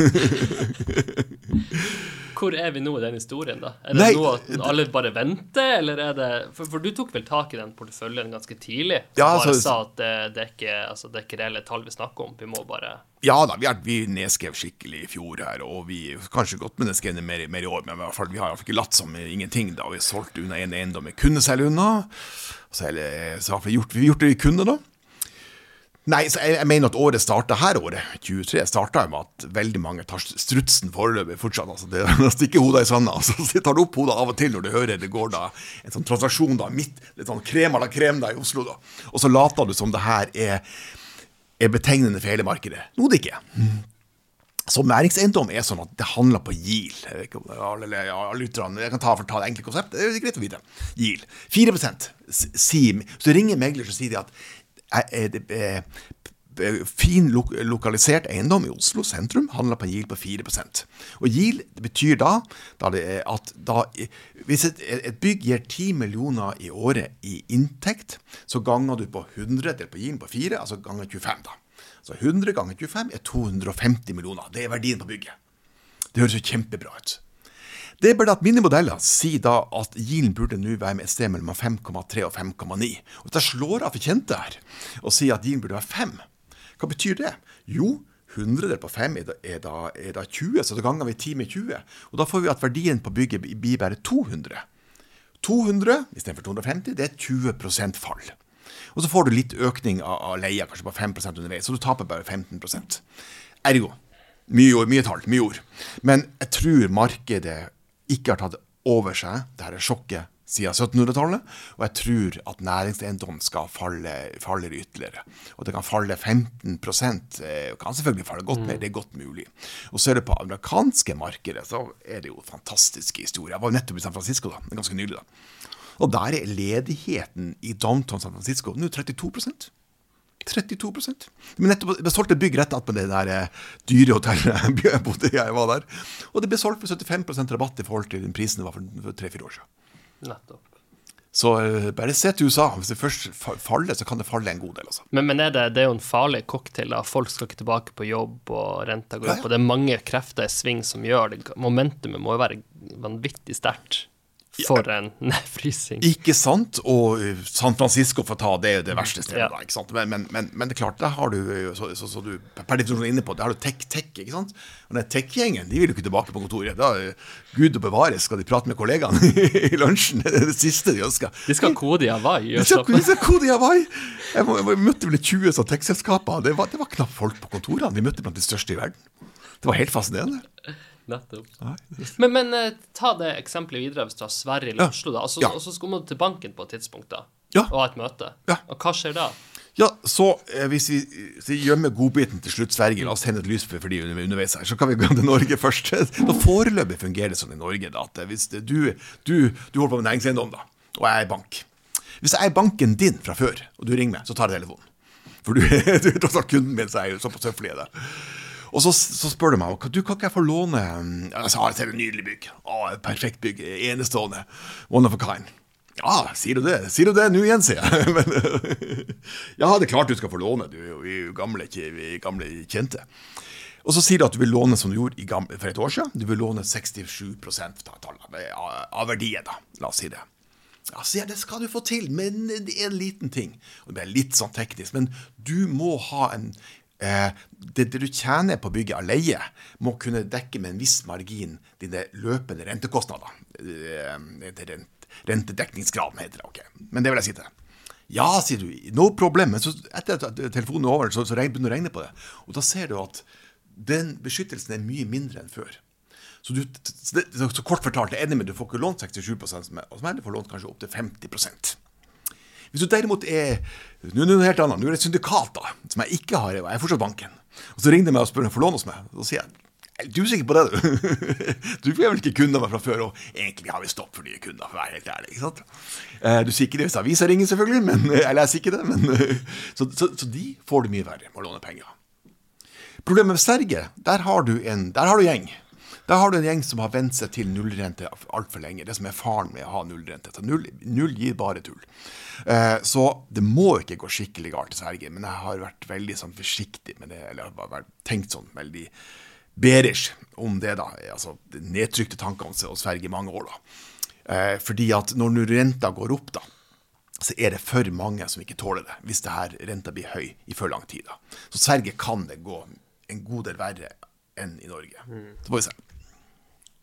Hvor er vi nå i den historien, da? Er det Nei, nå at alle bare venter, eller er det for, for, du tok vel tak i den porteføljen ganske tidlig? Som ja, altså, bare sa at det, det, er ikke, altså, det er ikke reelle tall vi snakker om, vi må bare Ja da, vi, er, vi nedskrev skikkelig i fjor her, og vi kanskje godt med nedskrevne mer, mer i år, men i hvert fall, vi har ikke latt som ingenting. da, Vi har solgt unna en eiendom vi kunne selge unna. Så, eller, så har vi gjort, vi gjort det vi kunne, da. Nei, så jeg, jeg, mener at året starta her året, 23, starta med at veldig mange tar strutsen foreløpig fortsatt. altså det, Stikker hodet i sanda. Så tar du opp hodet av og til når du hører det går da en sånn transaksjon da, midt, litt sånn krem à la krem da i Oslo. da. Og så later du som det her er, er betegnende for hele markedet. Noe det ikke er. Så næringseiendom er sånn at det handler på GIL. Jeg, ikke alle, alle lytterne, jeg kan ta ta det enkle konseptet, Det er greit å vite. GIL. 4% SIM. Så ringer megler og sier de at fin lokalisert eiendom i Oslo sentrum handler på en GIL på 4% Og GIL betyr da, da at da, hvis et, et, bygg gir 10 millioner i året i inntekt, så ganger du på 100 delt på GIL på 4, altså ganger 25. da. Så 100 ganger 25 er 250 millioner. Det er verdien på bygget. Det høres jo kjempebra ut. Det er bare at mine modeller sier da at Yielden burde nå være med et sted mellom 5,3 og 5,9. Og Dette slår av for kjente her og sier at Yielden burde være 5, hva betyr det? Jo, 100 delt på 5 er da, er, da, er da, 20, så da ganger vi 10 med 20. Og da får vi at verdien på bygget blir bare 200. 200 istedenfor 250, det er 20% fall. Og så får du litt økning av, av leia, kanskje på 5% underveis, så du taper bare 15 Ergo mye ord, mye tall, mye ord. Men jeg tror markedet ikke har tatt over seg dette sjokket siden 1700-tallet. Og jeg tror at næringseiendom skal falle, falle ytterligere. Og det kan falle 15 og kan selvfølgelig falle godt mer, mm. det er godt mulig. Og ser du på amerikanske markedet, så er det jo fantastiske historier. Jeg var nettopp i San Francisco da, ganske nylig. da. Og der er ledigheten i downtown San Francisco nå 32 32% Men nettopp, ble solgt et bygg rett attmed det der eh, dyre hotellet jeg bodde jeg var der. Og det ble solgt for 75 rabatt i forhold til den prisen det var for tre-fire år siden. Nettopp. Så uh, bare se til USA. Hvis det først faller, så kan det falle en god del. Altså. Men, men er det, det, er jo en farlig cocktail. da. Folk skal ikke tilbake på jobb, og renta går opp. Ja, ja. Og det er mange krefter i sving som gjør det. Momentumet må jo være vanvittig sterkt. For en nedfrysing. Ikke sant? Og uh, San Francisco, får ta det, er jo det verste stedet. Ja. da, ikke sant? Men, men, men, men det er klart, der har du, uh, så, så, så du per definisjon inne på, der har du tech-tech. ikke sant? Og den tech-gjengen de vil jo ikke tilbake på kontoret. Da, uh, Gud og bevare, skal de prate med kollegaene i lunsjen? Det er det siste de ønsker. De skal kode i Hawaii. De skal, de skal kode i Hawaii! Jeg, må- jeg møtte vel 20 sånne tech-selskaper. Det, var- det var knapt folk på kontorene. De møtte blant de største i verden. Det var helt fascinerende. Nettopp. Nei, Men, men eh, ta det eksempelet videre hvis du har Sverige eller Ja. Oslo, da. Altså, Ja. Og så skal man til banken på et tidspunkt da, Ja. og ha et møte. Ja. Og hva skjer da? Ja, så eh, hvis vi, vi gjemmer godbiten til slutt, Sverige, la oss tenne et lys for for de underveis her, så kan vi gå til Norge først. Da Foreløpig fungerer det sånn i Norge da, at hvis det, du, du, du holder på med næringseiendom, da, og jeg er bank. Hvis jeg er banken din fra før, og du ringer meg, så tar jeg telefonen. For du, du er tross alt kunden min, så jeg er jo såpass høflig er det. Og så, så spør de meg du kan ikke jeg få låne mm, Jeg sa jeg ser et nydelig bygg. Å, et perfekt bygg. Enestående. One of a kind. Ja, sier du det? Sier du det nå igjen, sier jeg. Men, ja, det er klart du skal få låne. Du er jo, er gamle, er gamle kjente. Og så sier du at du vil låne som du gjorde gamle, for et år siden. Du vil låne 67 av, av verdien, da. La oss si det. Ja, sier jeg, det skal du få til, men det er en liten ting. Og det er litt sånn teknisk, men du må ha en eh, det, det du tjener på bygget av leie, må kunne dekke med en viss margin dine løpende rentekostnader. Eh, det rent, rentedekningsgraden heter det. ok. Men det vil jeg si til deg. Ja, sier du. No problem. Men så etter at telefonen er over, så, så begynner du å regne på det. Og da ser du at den beskyttelsen er mye mindre enn før. Så, du, så, det, så, kort fortalt, jeg er enig med du får ikke lånt 67 som og som jeg får lånt kanskje opp til 50 Hvis du derimot er Nå er det noe helt annet. Nå er det et syndikat, da, som jeg ikke har. Jeg er fortsatt banken. Og så ringer de meg og spør om jeg får låne hos meg. Så sier jeg du er usikker sikker på det, du? Du er vel ikke kunde av meg fra før, og egentlig har vi stopp for nye kunder, for å være helt ærlig. ikke sant? Eh, Du sier ikke det hvis avisa ringer, selvfølgelig, men, eller jeg sier ikke det, men så, så, så de får det mye verre med å låne penger. Problemet med Sverige, der har du en der har du gjeng. Der har du en gjeng som har vent seg til nullrente altfor lenge. Det som er faren med å ha nullrente. Null, null gir bare tull. Eh, så det må ikke gå skikkelig galt i Sverige, men jeg har vært veldig sånn, forsiktig med det. Eller har tenkt sånn veldig berish om det, da. Altså nedtrykte tanker om Sverige i mange år, da. Eh, fordi at når nå renta går opp, da, så er det for mange som ikke tåler det, hvis det her renta blir høy i for lang tid. da. Så Sverige kan det gå en god del verre enn i Norge. Så får vi se.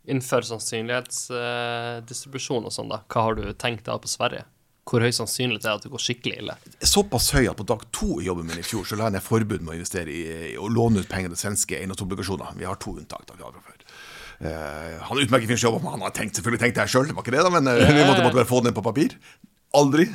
Innenfor sannsynlighetsdistribusjon og sånn, da, hva har du tenkt deg på Sverige? Hvor høy sannsynlighet er det at det går skikkelig ille? Såpass høy at på dag to i jobben min i fjor så la jeg ned forbud med å investere i og låne ut penger til svenske eiendomsobligasjoner. Vi har to unntak. da vi har før. Uh, han er utmerket fyr som jobber med han har tenkt, selvfølgelig tenkt det sjøl, det var ikke det, da, men uh, vi måtte bare få det ned på papir. Aldri.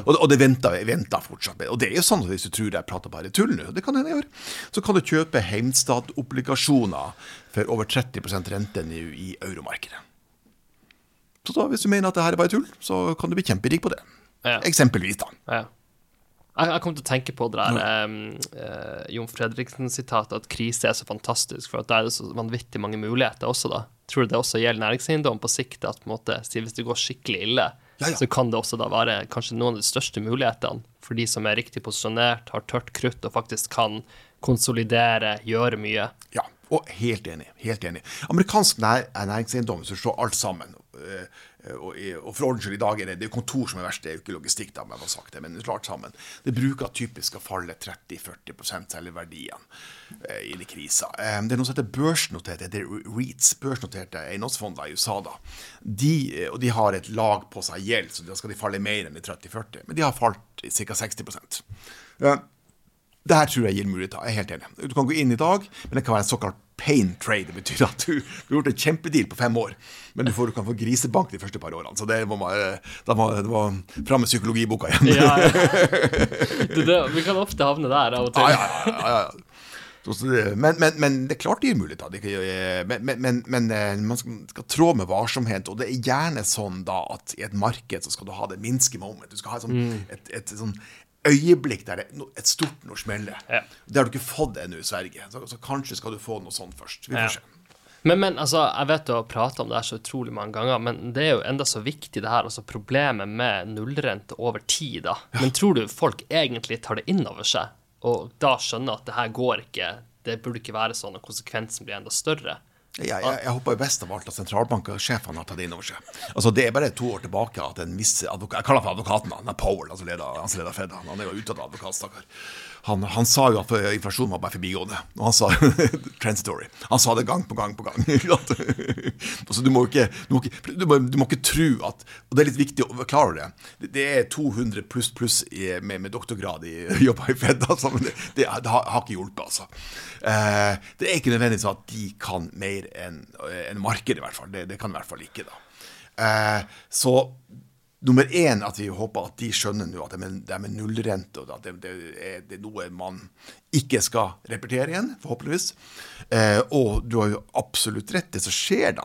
Og, og det venter, venter fortsatt med. Og det er jo sånn at hvis du tror jeg prater bare tull nå, det kan hende jeg gjør, så kan du kjøpe Heimstad-obligasjoner for over 30% rente nå i euromarkedet. Så da, hvis du mener at det her er bare tull, så kan du bli kjemperik på det. Ja. Eksempelvis, da. Ja. Jeg, jeg kom til å tenke på det der um, eh, Jon Fredriksen-sitatet, at krise er så fantastisk, for at da er det så vanvittig mange muligheter også, da. Tror du det også gjelder næringseiendom på sikt? At på måte, hvis det går skikkelig ille, Ja, ja. så kan det også da være kanskje noen av de største mulighetene for de som er riktig posisjonert, har tørt krutt og faktisk kan konsolidere, gjøre mye. Ja, og helt enig. helt enig. Amerikansk nær næringseiendom, hvis du slår alt sammen øh, og, og for skyld, i dag er det, det er kontor som er verst, det er jo ikke logistikk, da, men sagt det, men klart sammen. Det bruker typisk å falle 30-40 selve verdiene eh, i de krisa. Eh, det er noe som heter børsnoterte, det er REITs, børsnoterte eiendomsfonder i USA, da. De, eh, og de har et lag på seg gjeld, så da skal de falle mer enn i 30-40, men de har falt i ca. 60 ja. Det her tror jeg gir muligheter. Jeg er helt enig. Du kan gå inn i dag, men det kan være en såkalt pain trade. Det betyr at du, du har gjort en kjempedeal på fem år, men du, får, du kan få grisebank de første par årene. Så det må da må, det må fram med psykologiboka igjen. Ja, ja. Det, vi kan ofte havne der av og til. Ja, ja, ja, ja. Men, men, men det er klart det gir muligheter. Det men, men, eh, man skal, skal trå med varsomhet. Og det er gjerne sånn da at i et marked så skal du ha det minske moment. Du skal ha et, sånn, et, et, sånn øyeblikk der det, er et stort noe smeller. Ja. Det har du ikke fått ennå i Sverige. Så, så kanskje skal du få noe sånt først. Vi får Ja. se. Men, men altså, jeg vet du har prata om det her så utrolig mange ganger, men det er jo enda så viktig, det her, altså problemet med nullrente over tid, da. Men tror du folk egentlig tar det inn over seg, og da skjønner at det her går ikke, det burde ikke være sånn, og konsekvensen blir enda større? Jeg, jeg, jeg håper best av alt at sentralbanksjefene har tatt det inn over seg. Altså, Det er bare to år tilbake at en viss advokat, Jeg kaller for advokaten, han er Powell, altså leder, som leder Fed. Han er jo utdannet advokat, stakkar. Han, han, sa jo at inflasjonen var bare forbigående. Og han sa transitory. Han sa det gang på gang på gang. altså, du, må ikke, du, må ikke, du, må, du må ikke tro at Og det er litt viktig å klare det. Det er 200 pluss pluss med, med, doktorgrad i jobber i Fed. Altså, men det, det, det har, har, ikke hjulpet, altså. Eh, det er ikke nødvendigvis at de kan mer enn en markedet, i hvert fall. Det, det, kan i hvert fall ikke, da. Eh, så nummer én at vi håper at de skjønner nå at det er, med nullrente, og at det, det, er, det, er, noe man ikke skal repetere igjen, forhåpentligvis. Eh, og du har jo absolutt rett. Det som skjer da,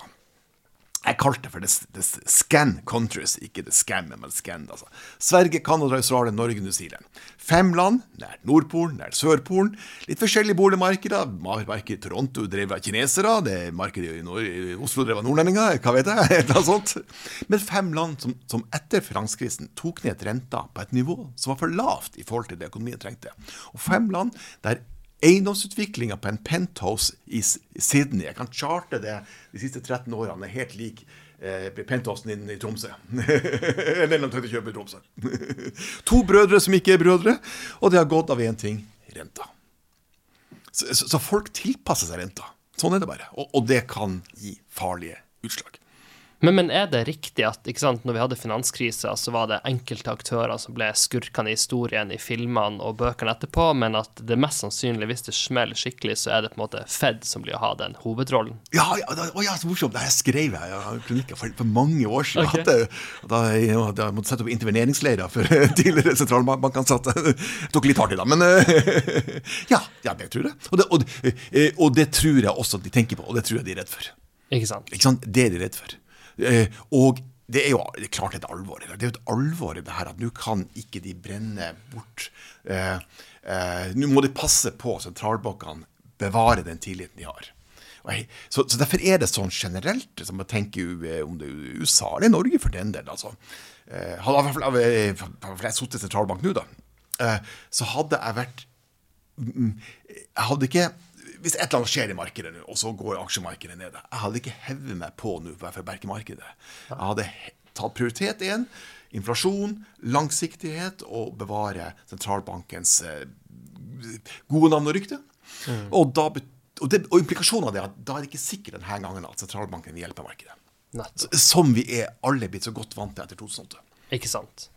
jeg kalte det for the, scan countries, ikke the scam, men scan. Altså. Sverige, Canada, Australia, Norge, New Zealand. Fem land nært Nordpolen, nært Sørpolen. Litt forskjellige boligmarkeder. Markedet i Toronto drevet av kinesere. det Markedet i, Nord i Oslo drevet av nordlendinger. Hva vet jeg? Et eller sånt. Men fem land som, som etter finanskrisen tok ned renta på et nivå som var for lavt i forhold til det økonomien trengte. Og fem land der Eiendomsutviklinga på en penthouse i Sydney Jeg kan charte det de siste 13 årene. er helt lik eh, penthousen din i Tromsø. Eller den tenkte å kjøpe i Tromsø. to brødre som ikke er brødre, og det har gått av én ting renta. Så, så, så, folk tilpasser seg renta. Sånn er det bare. Og, og det kan gi farlige utslag. Men, men, er det riktig at ikke sant, når vi hadde finanskrisa, så var det enkelte aktører som ble skurkene i historien i filmene og bøkene etterpå, men at det mest sannsynlig, hvis det smeller skikkelig, så er det på en måte Fed som blir å ha den hovedrollen? Ja, ja, da, å, ja så morsomt. Det her skrev jeg i kronikker for, for, mange år siden. Okay. At, da, jeg, da jeg måtte sette opp interveneringsleirer for tidligere sentralbankansatte. Tok litt hardt i, da. Men ja, ja, det tror jeg. Og det, og, eh, og det tror jeg også de tenker på, og det tror jeg de er redd for. Ikke sant? Ikke sant? Det er de redd for. Eh, og det er jo det er klart et alvor. Det er jo et alvor i det her at nå kan ikke de brenne bort. Eh, eh, nå må de passe på sentralbankene bevare den tilliten de har. Så, så, Derfor er det sånn generelt, som jeg tenker om det er USA eller Norge for den del. altså. Hadde jeg, jeg sittet i sentralbank nå, da, så hadde jeg vært mm, mm, Jeg hadde ikke hvis et eller annet skjer i markedet nå, og så går aksjemarkedet ned Jeg hadde ikke hevet meg på nå for berkemarkedet. Jeg hadde tatt prioritet én. Inflasjon, langsiktighet og bevare sentralbankens eh, gode navn og rykte. Mm. Og, da, og, det, og, implikasjonen av det er at da er det ikke sikkert denne gangen at sentralbanken vil hjelpe markedet. Som vi er alle blitt så godt vant til etter 2008. Ikke sant.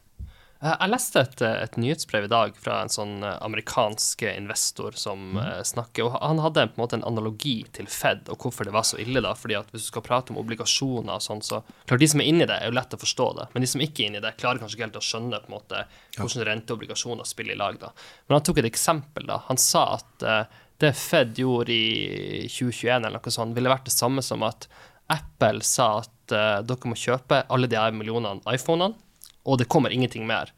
Eh, jeg leste et, eh, et, nyhetsbrev i dag fra en sånn eh, amerikansk investor som mm. snakker, og Han hadde på en måte en analogi til Fed og hvorfor det var så ille. da, fordi at Hvis du skal prate om obligasjoner og sånn, så klart De som er inni det, er jo lett å forstå det. Men de som ikke er inni det, klarer kanskje ikke helt å skjønne på en måte hvordan renteobligasjoner spiller i lag. da. Men han tok et eksempel. da. Han sa at uh, det Fed gjorde i 2021, eller noe sånt, ville vært det samme som at Apple sa at uh, dere må kjøpe alle de her millionene iPhonene og det kommer ingenting mer.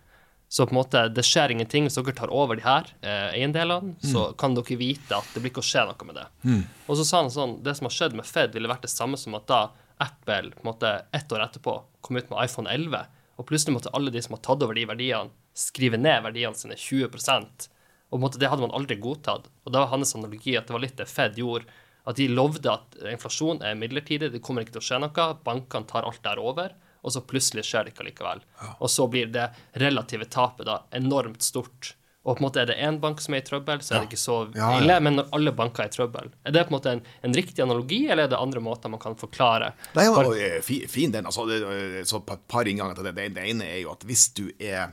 Så på en måte, det skjer ingenting. Hvis dere tar over de her eh, eiendelene, mm. så kan dere vite at det blir ikke å skje noe med det. Mm. Og så sa han sånn Det som har skjedd med Fed, ville vært det samme som at da Apple på en måte ett år etterpå kom ut med iPhone 11, og plutselig måtte alle de som har tatt over de verdiene, skrive ned verdiene sine 20 Og på en måte det hadde man aldri godtatt. Og da var hans analogi at det var litt det Fed gjorde. At de lovde at inflasjon er midlertidig, det kommer ikke til å skje noe, bankene tar alt der over og så plutselig skjer det ikke likevel. Ja. Og så blir det relative tapet da enormt stort. Og på en måte er det én bank som er i trøbbel, så er det ikke så ja, ille. Men når alle banker er i trøbbel, er det på en måte en, en riktig analogi, eller er det andre måter man kan forklare? Nei, ja, fin, fin den. altså, det, så et par innganger til det. Det ene er jo at hvis du er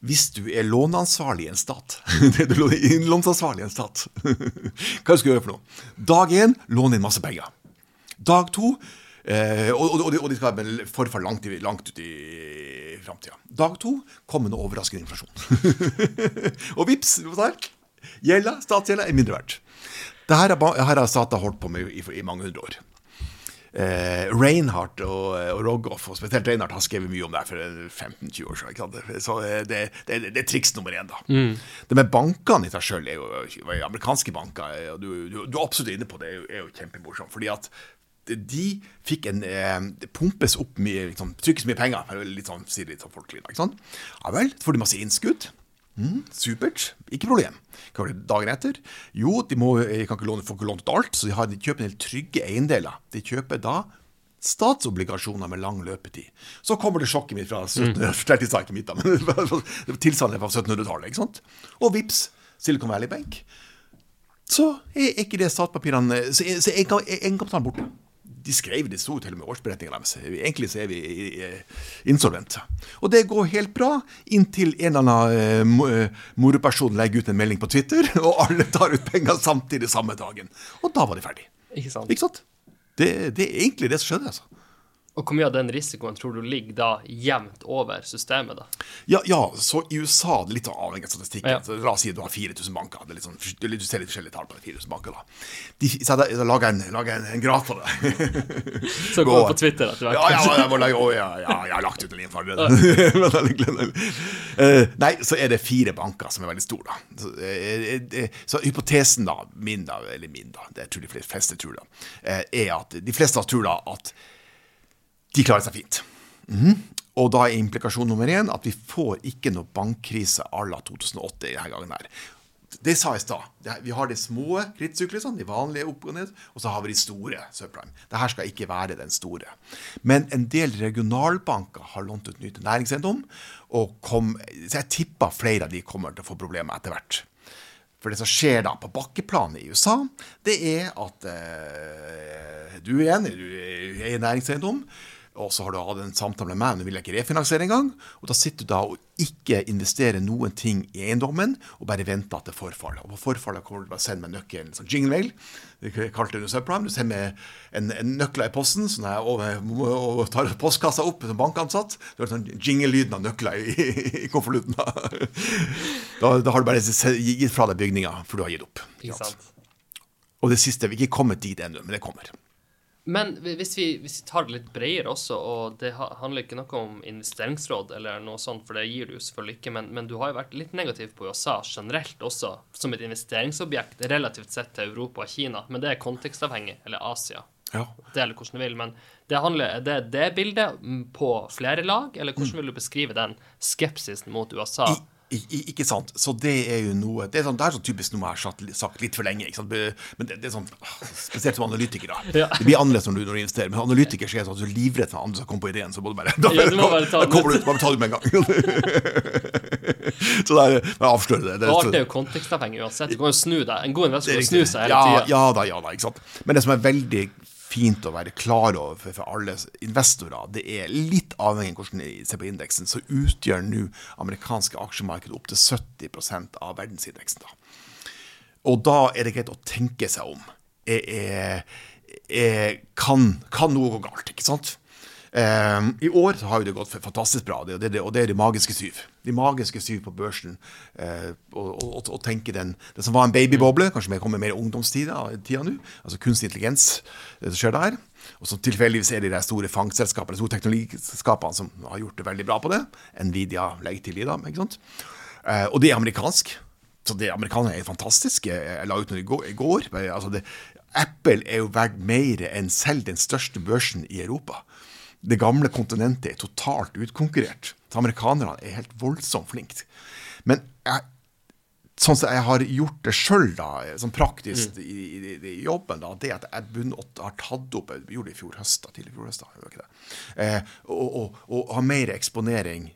hvis du er låneansvarlig i en stat Innlånsansvarlig i en stat Hva skal du gjøre for noe? Dag én låne inn masse penger. Dag to Eh, og, og, og, de skal forfall langt, langt ut i framtida. Dag to kommende en overraskende inflasjon. og vips, gjelda, statsgjelda, er mindre verdt. Dette har staten holdt på med i, i mange hundre år. Eh, Reinhardt og, og Rogoff, og spesielt Reinhardt, har skrevet mye om det for 15-20 år siden. Så eh, det, det, det, er triks nummer én, da. Mm. Det med bankene i seg sjøl, amerikanske banker, og du, du, du, er absolutt inne på det, er jo, er jo kjempemorsomt. fordi at de fikk en eh, pumpes opp mye liksom, Trykkes mye penger, litt sånn, sier litt sånn folkelig. Ikke sant? Ja vel, så får de masse innskudd. Mm, supert, ikke problem. Hva var det dagen etter? Jo, de må, kan ikke låne, får ikke lånt alt, så de, har, de kjøper en del trygge eiendeler. De kjøper da statsobligasjoner med lang løpetid. Så kommer det sjokket mitt fra 1700-tallet, mm. men det var tilsvarende fra 1700-tallet. ikke sant? Og vips, Silicon Valley Bank. Så er ikke det statspapirene Så er egenkapitalen borte de skrev det sto til og med årsberetninga deres. Egentlig så er vi insolvente. Og det går helt bra inntil en eller annen uh, moroperson legger ut en melding på Twitter, og alle tar ut penger samtidig samme dagen. Og da var de ferdig. Ikke sant? Ikke sant? Det, det, er egentlig det som skjedde. altså. Og hvor mye av den risikoen tror du ligger da jevnt over systemet? da? Ja, ja så i USA det er litt avhengig av statistikken. Ja. Så la oss si at du har 4000 banker. Det er litt sånn, du ser litt forskjellige tall på 4000 banker. da. De, så jeg, jeg lager en, lager en, en graf på det. så går på Twitter du har ja, ja, jeg, må lage, å, ja, ja, jeg har lagt ut en linje uh, Nei, så er det fire banker som er veldig store. da. Så, uh, uh, så hypotesen da, min da, eller min da, det tror de fleste tror da, er at de fleste tror da at de klarer seg fint. Mm. Og da er implikasjon nummer én at vi får ikke noe bankkrise à la 2008 denne gangen her. Det sa jeg i stad. Vi har de små krittsyklusene, de vanlige opp og ned, og så har vi de store subprime. Dette skal ikke være den store. Men en del regionalbanker har lånt ut ny til næringseiendom, så jeg tipper flere av de kommer til å få problemer etter hvert. For det som skjer da på bakkeplanet i USA, det er at eh, du igjen er i næringseiendom og så har du hatt en samtale med meg, nå vil jeg ikke refinansiere engang. Og da sitter du da og ikke investerer noen ting i eiendommen, og bare venter at det forfall. Og på forfallet kommer du bare sende meg nøkkelen, sånn jingle mail. Det kalte det subprime. Du sender meg en, en nøkler i posten, sånn jeg og, og tar postkassa opp som bankansatt. Du har sånn jingle-lyden av nøkler i, i, i konvolutten. Da. da, da har du bare gitt fra deg bygninga, for du har gitt opp. Og det siste, vi er ikke kommet dit ennå, men det kommer. Men hvis vi, hvis vi, tar det litt bredere også, og det handler ikke noe om investeringsråd eller noe sånt, for det gir du selvfølgelig ikke, men, men, du har jo vært litt negativ på USA generelt også, som et investeringsobjekt relativt sett til Europa og Kina, men det er kontekstavhengig, eller Asia. Ja. Det eller hvordan du vil, men det handler, er det det bildet på flere lag, eller hvordan mm. vil du beskrive den skepsisen mot USA? I ikke sant? Så det er jo noe Det er, sånn, det er så typisk noe jeg har sagt litt for lenge. ikke sant? Men det, det er sånn, Spesielt som analytiker. da. Ja. Det blir annerledes når du, når du investerer. Men analytiker skjer sånn at du er livredd for andre som kommer på ideen. Så må du bare da, ja, du må bare ta, da kommer du ut, bare ta det med en gang. så det er, jeg avslører det. det, det er jo kontekstavhengig uansett. Du kan jo snu deg. En god investor kan snu seg hele tida. Ja, ja da, ja da. ikke sant? Men det som er veldig fint å være klar over for, for alle investorer. Det er litt avhengig av hvordan de ser på indeksen, så utgjør nå amerikanske aksjemarked opptil 70% av verdensindeksen. Da. Og da er det greit å tenke seg om. Er, er, er, kan, kan noe gå galt? ikke sant? Um, I år har jo det gått fantastisk bra, det, det, og det er de magiske syv. De magiske syv på børsen. Eh, og, og, og, tenke den Det som var en babyboble, kanskje vi kommer mer ungdomstida nå. Altså kunstig intelligens, det som skjer der. Og som tilfeldigvis er de der store fangstselskapene, store teknologiselskapene som har gjort det veldig bra på det. Nvidia legger til i dem. ikke sant? Eh, og det er amerikansk. Så det amerikanerne er fantastiske. Jeg la ut noe. I går. Altså det, Apple er jo verdt mer enn selv den største børsen i Europa det gamle kontinentet er totalt utkonkurrert. Amerikanerne er helt voldsomt flinke. Men jeg, sånn som jeg har gjort det sjøl, sånn praktisk mm. i, i, i, jobben, da, det at jeg bunnet, har tatt opp Jeg gjorde det i fjor høst, da, tidlig i fjor høst, da, eh, og, og, og, har mer eksponering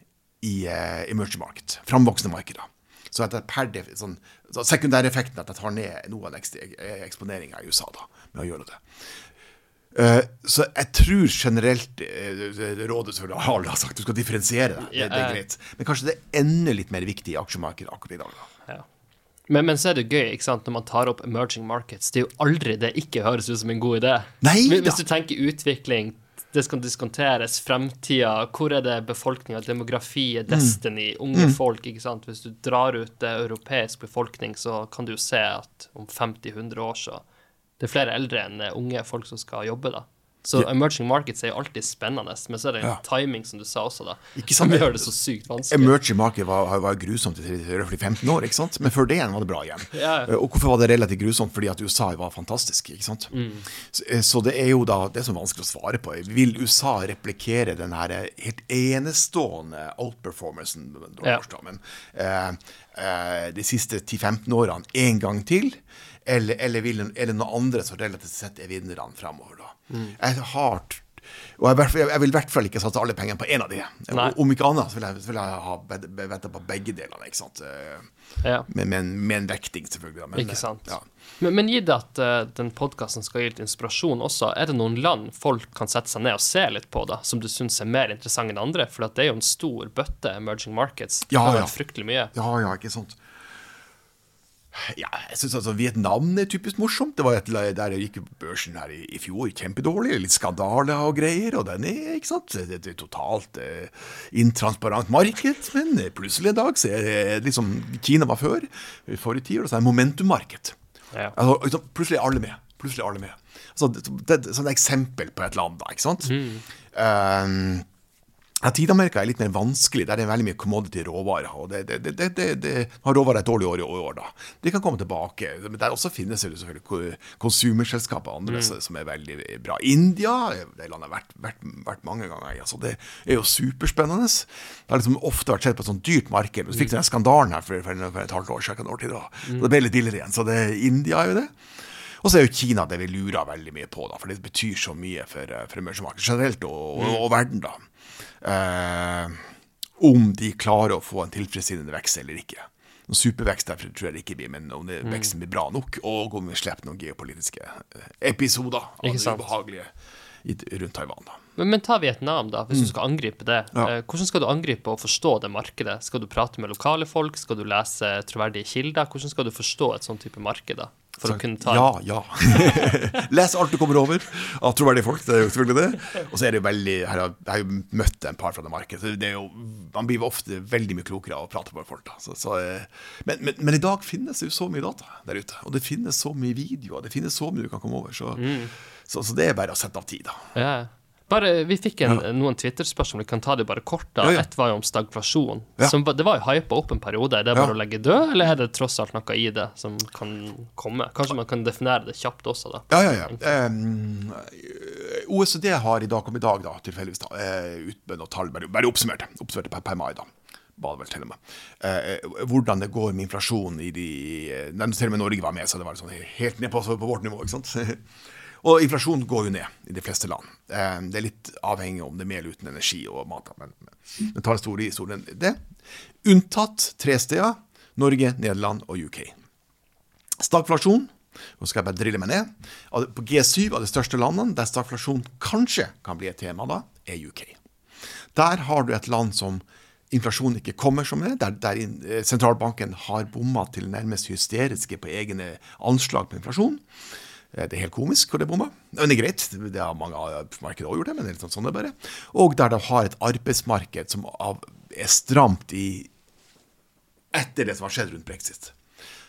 i eh, emerging market, framvoksende markeder. Så at jeg per def, sånn, så Sekundæreffekten at jeg tar ned noe av eksponeringa i USA da, med å gjøre det. Uh, så jeg tror generelt uh, rådet som har har sagt, du skal differensiere deg. Det, det, er greit. Men kanskje det er enda litt mer viktig i aksjemarkedet akkurat i dag. Ja. Men, men, så er det gøy ikke sant, når man tar opp emerging markets. Det er jo aldri det ikke høres ut som en god idé. Nei, Hvis du tenker utvikling, det skal diskonteres, fremtida, hvor er det befolkninga, demografi, mm. destiny, mm. unge mm. folk, ikke sant. Hvis du drar ut det europeisk befolkning, så kan du jo se at om 50-100 år så det er flere eldre enn unge folk som skal jobbe, da. Så yeah. emerging markets er jo alltid spennende, men så er det en Ja. timing, som du sa også, da, Ikke som sant? gjør det så sykt vanskelig. Emerging market var, var grusomt i røftlig 15 år, ikke sant? men før det var det bra igjen. Ja, ja. Og hvorfor var det relativt grusomt? Fordi at USA var fantastisk. ikke sant? Mm. Så, eh, så det er jo da det er vanskelig å svare på. Vil USA replikere den her eh, helt enestående outperformancen Ja. eh, eh, de siste 10-15 årene en gang til? Eller, eller vil, er det noen andre som relativt sett er vinnerne framover, da? Mm. Jeg har og jeg, jeg vil i hvert fall ikke satse alle pengene på én av de. Nei. Om ikke annet så vil jeg, så vil jeg ha venta på begge delene. ikke sant? Eh, Ja. Med, med, en- med en vekting, selvfølgelig. Men, Ikke sant. Ja. Men, men gitt at uh, den podkasten skal gi litt inspirasjon også, er det noen land folk kan sette seg ned og se litt på, da, som du syns er mer interessante enn andre? For det er jo en stor bøtte emerging markets. Ja, Det ja. Fryktelig mye. Ja, ja, ikke sant. Ja, jeg synes altså Vietnam er typisk morsomt. Det var et der der gikk børsen her i, i fjor kjempedårlig. Litt skandaler og greier. Og den er ikke sant, det, det er totalt eh, intransparent marked. Men plutselig en dag så er det liksom Kina var før, forrige tiår, og så er det momentummarked. Ja. Altså, plutselig er alle med. Plutselig er alle med. Altså, det, det, det, sånn eksempel på et land, da, ikke sant? Um, Latinamerika er litt mer vanskelig. Der er det veldig mye commodity råvarer. og det, det, det, det, har råvarer et dårlig år i år. da. De kan komme tilbake. Men der også finnes det selvfølgelig ko- konsumerselskaper og andre som- som er veldig bra. India det landet har vært, vært, vært mange ganger altså Det er jo superspennende. Det har liksom ofte vært sett på et sånt dyrt marked. Men så fikk du den skandalen her for, for, for et halvt år siden. År til, da. Så det ble litt dillere igjen. Så det, India er jo det. Og så er jo Kina det vi lurer veldig mye på, da, for det betyr så mye for, for generelt og, og, og verden. da. Eh, om de klarer å få en tilfredsstillende vekst eller ikke. Noen supervekst derfor tror jeg det ikke blir, men om det, veksten blir bra nok, og om vi slipper noen geopolitiske eh, episoder av det ubehagelige rundt Taiwan. da. Men, men ta Vietnam, da, hvis du skal angripe det. Mm. Ja. Eh, hvordan skal du angripe og forstå det markedet? Skal du prate med lokale folk? Skal du lese troverdige kilder? Hvordan skal du forstå et sånn type marked, da? For å kunne ta Ja, ja. Les alt du kommer over av troverdige folk. Det er jo selvfølgelig det. Og så er det jo veldig Jeg har jo møtt en par fra det markedet. Det jo, man blir jo ofte veldig mye klokere av å prate med folk. da. Så, så, eh, men, men, men i dag finnes det jo så mye data der ute. Og det finnes så mye videoer. Det finnes så mye du kan komme over. Så, så, så det er bare å sette av tid, da. Ja. Bare, vi fikk en, noen Twitter-spørsmål, vi kan ta det bare kort. da. Ja, ja. Ett var jo om stagflasjon. Ja. Som, det var jo hypa opp en periode. Er det bare Ja. å legge død, eller er det tross alt noe i det som kan komme? Kanskje man kan definere det kjapt også, da. Ja, ja, ja. Um, OECD har i dag, kom i dag da, tilfeldigvis, da, utbønn og tall, bare, bare oppsummert, oppsummert per, per mai, da. Eh, hvordan det går med inflasjon i de Selv Til med Norge var med, så det var sånn helt ned på, på vårt nivå. ikke sant? Og inflasjonen går jo ned i de fleste land. Eh, det er litt avhengig om det er eller uten energi og mat. Men, men tar en stor historie. Det. Unntatt tre steder. Norge, Nederland og UK. Stagflasjon. Nå skal jeg bare drille meg ned. På G7 av de største landene der stagflasjon kanskje kan bli et tema, da, er UK. Der har du et land som inflasjonen ikke kommer som det, der, der eh, sentralbanken har bomma til nærmest hysteriske på egne anslag på inflasjon. Eh, Det er helt komisk hvor det bomma. Men det er greit, det har mange av markedet også gjort det, men det er litt sånn, sånn det bare. Og der de har et arbeidsmarked som er stramt i etter det som har skjedd rundt brexit.